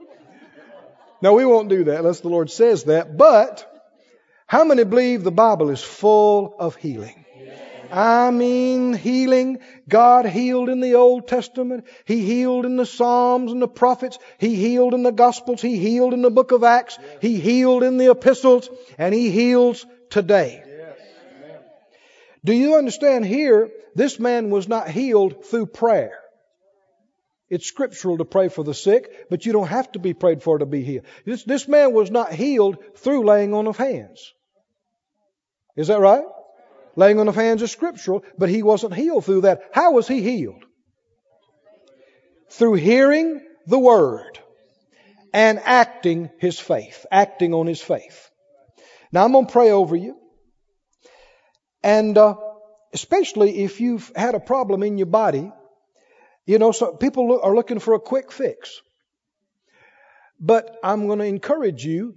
no, we won't do that unless the Lord says that. But how many believe the Bible is full of healing? I mean, healing. God healed in the Old Testament. He healed in the Psalms and the prophets. He healed in the Gospels. He healed in the book of Acts. He healed in the epistles. And He heals today. Do you understand here? This man was not healed through prayer. It's scriptural to pray for the sick, but you don't have to be prayed for to be healed. This, this man was not healed through laying on of hands. Is that right? Laying on of hands is scriptural, but he wasn't healed through that. How was he healed? Through hearing the word and acting his faith, acting on his faith. Now I'm going to pray over you. And uh, especially if you've had a problem in your body, you know, so people are looking for a quick fix. But I'm going to encourage you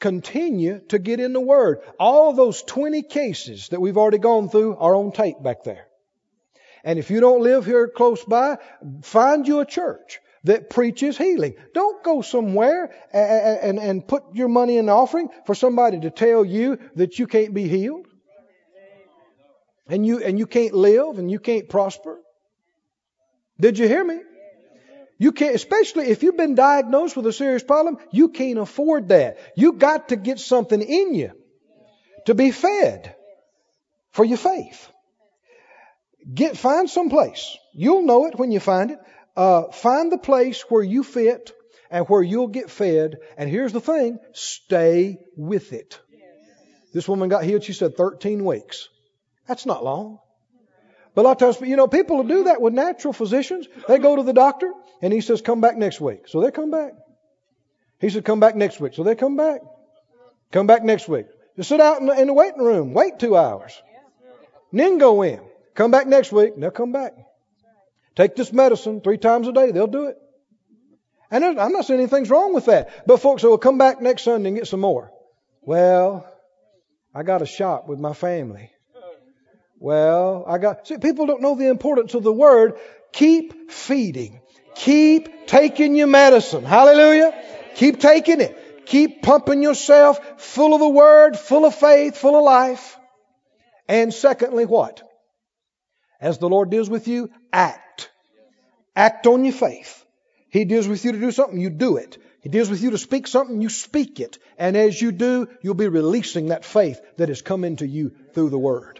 continue to get in the Word. All those 20 cases that we've already gone through are on tape back there. And if you don't live here close by, find you a church that preaches healing. Don't go somewhere and, and, and put your money in the offering for somebody to tell you that you can't be healed. And you, and you can't live and you can't prosper. Did you hear me? You can't, especially if you've been diagnosed with a serious problem, you can't afford that. You got to get something in you to be fed for your faith. Get, find some place. You'll know it when you find it. Uh, find the place where you fit and where you'll get fed. And here's the thing, stay with it. This woman got healed, she said 13 weeks. That's not long. But a lot of times, you know, people do that with natural physicians. They go to the doctor and he says, come back next week. So they come back. He said, come back next week. So they come back. Come back next week. Just sit out in the, in the waiting room. Wait two hours. And then go in. Come back next week. And they'll come back. Take this medicine three times a day. They'll do it. And I'm not saying anything's wrong with that. But folks well, come back next Sunday and get some more. Well, I got a shop with my family. Well, I got, see, people don't know the importance of the word. Keep feeding. Keep taking your medicine. Hallelujah. Keep taking it. Keep pumping yourself full of the word, full of faith, full of life. And secondly, what? As the Lord deals with you, act. Act on your faith. He deals with you to do something, you do it. He deals with you to speak something, you speak it. And as you do, you'll be releasing that faith that has come into you through the Word.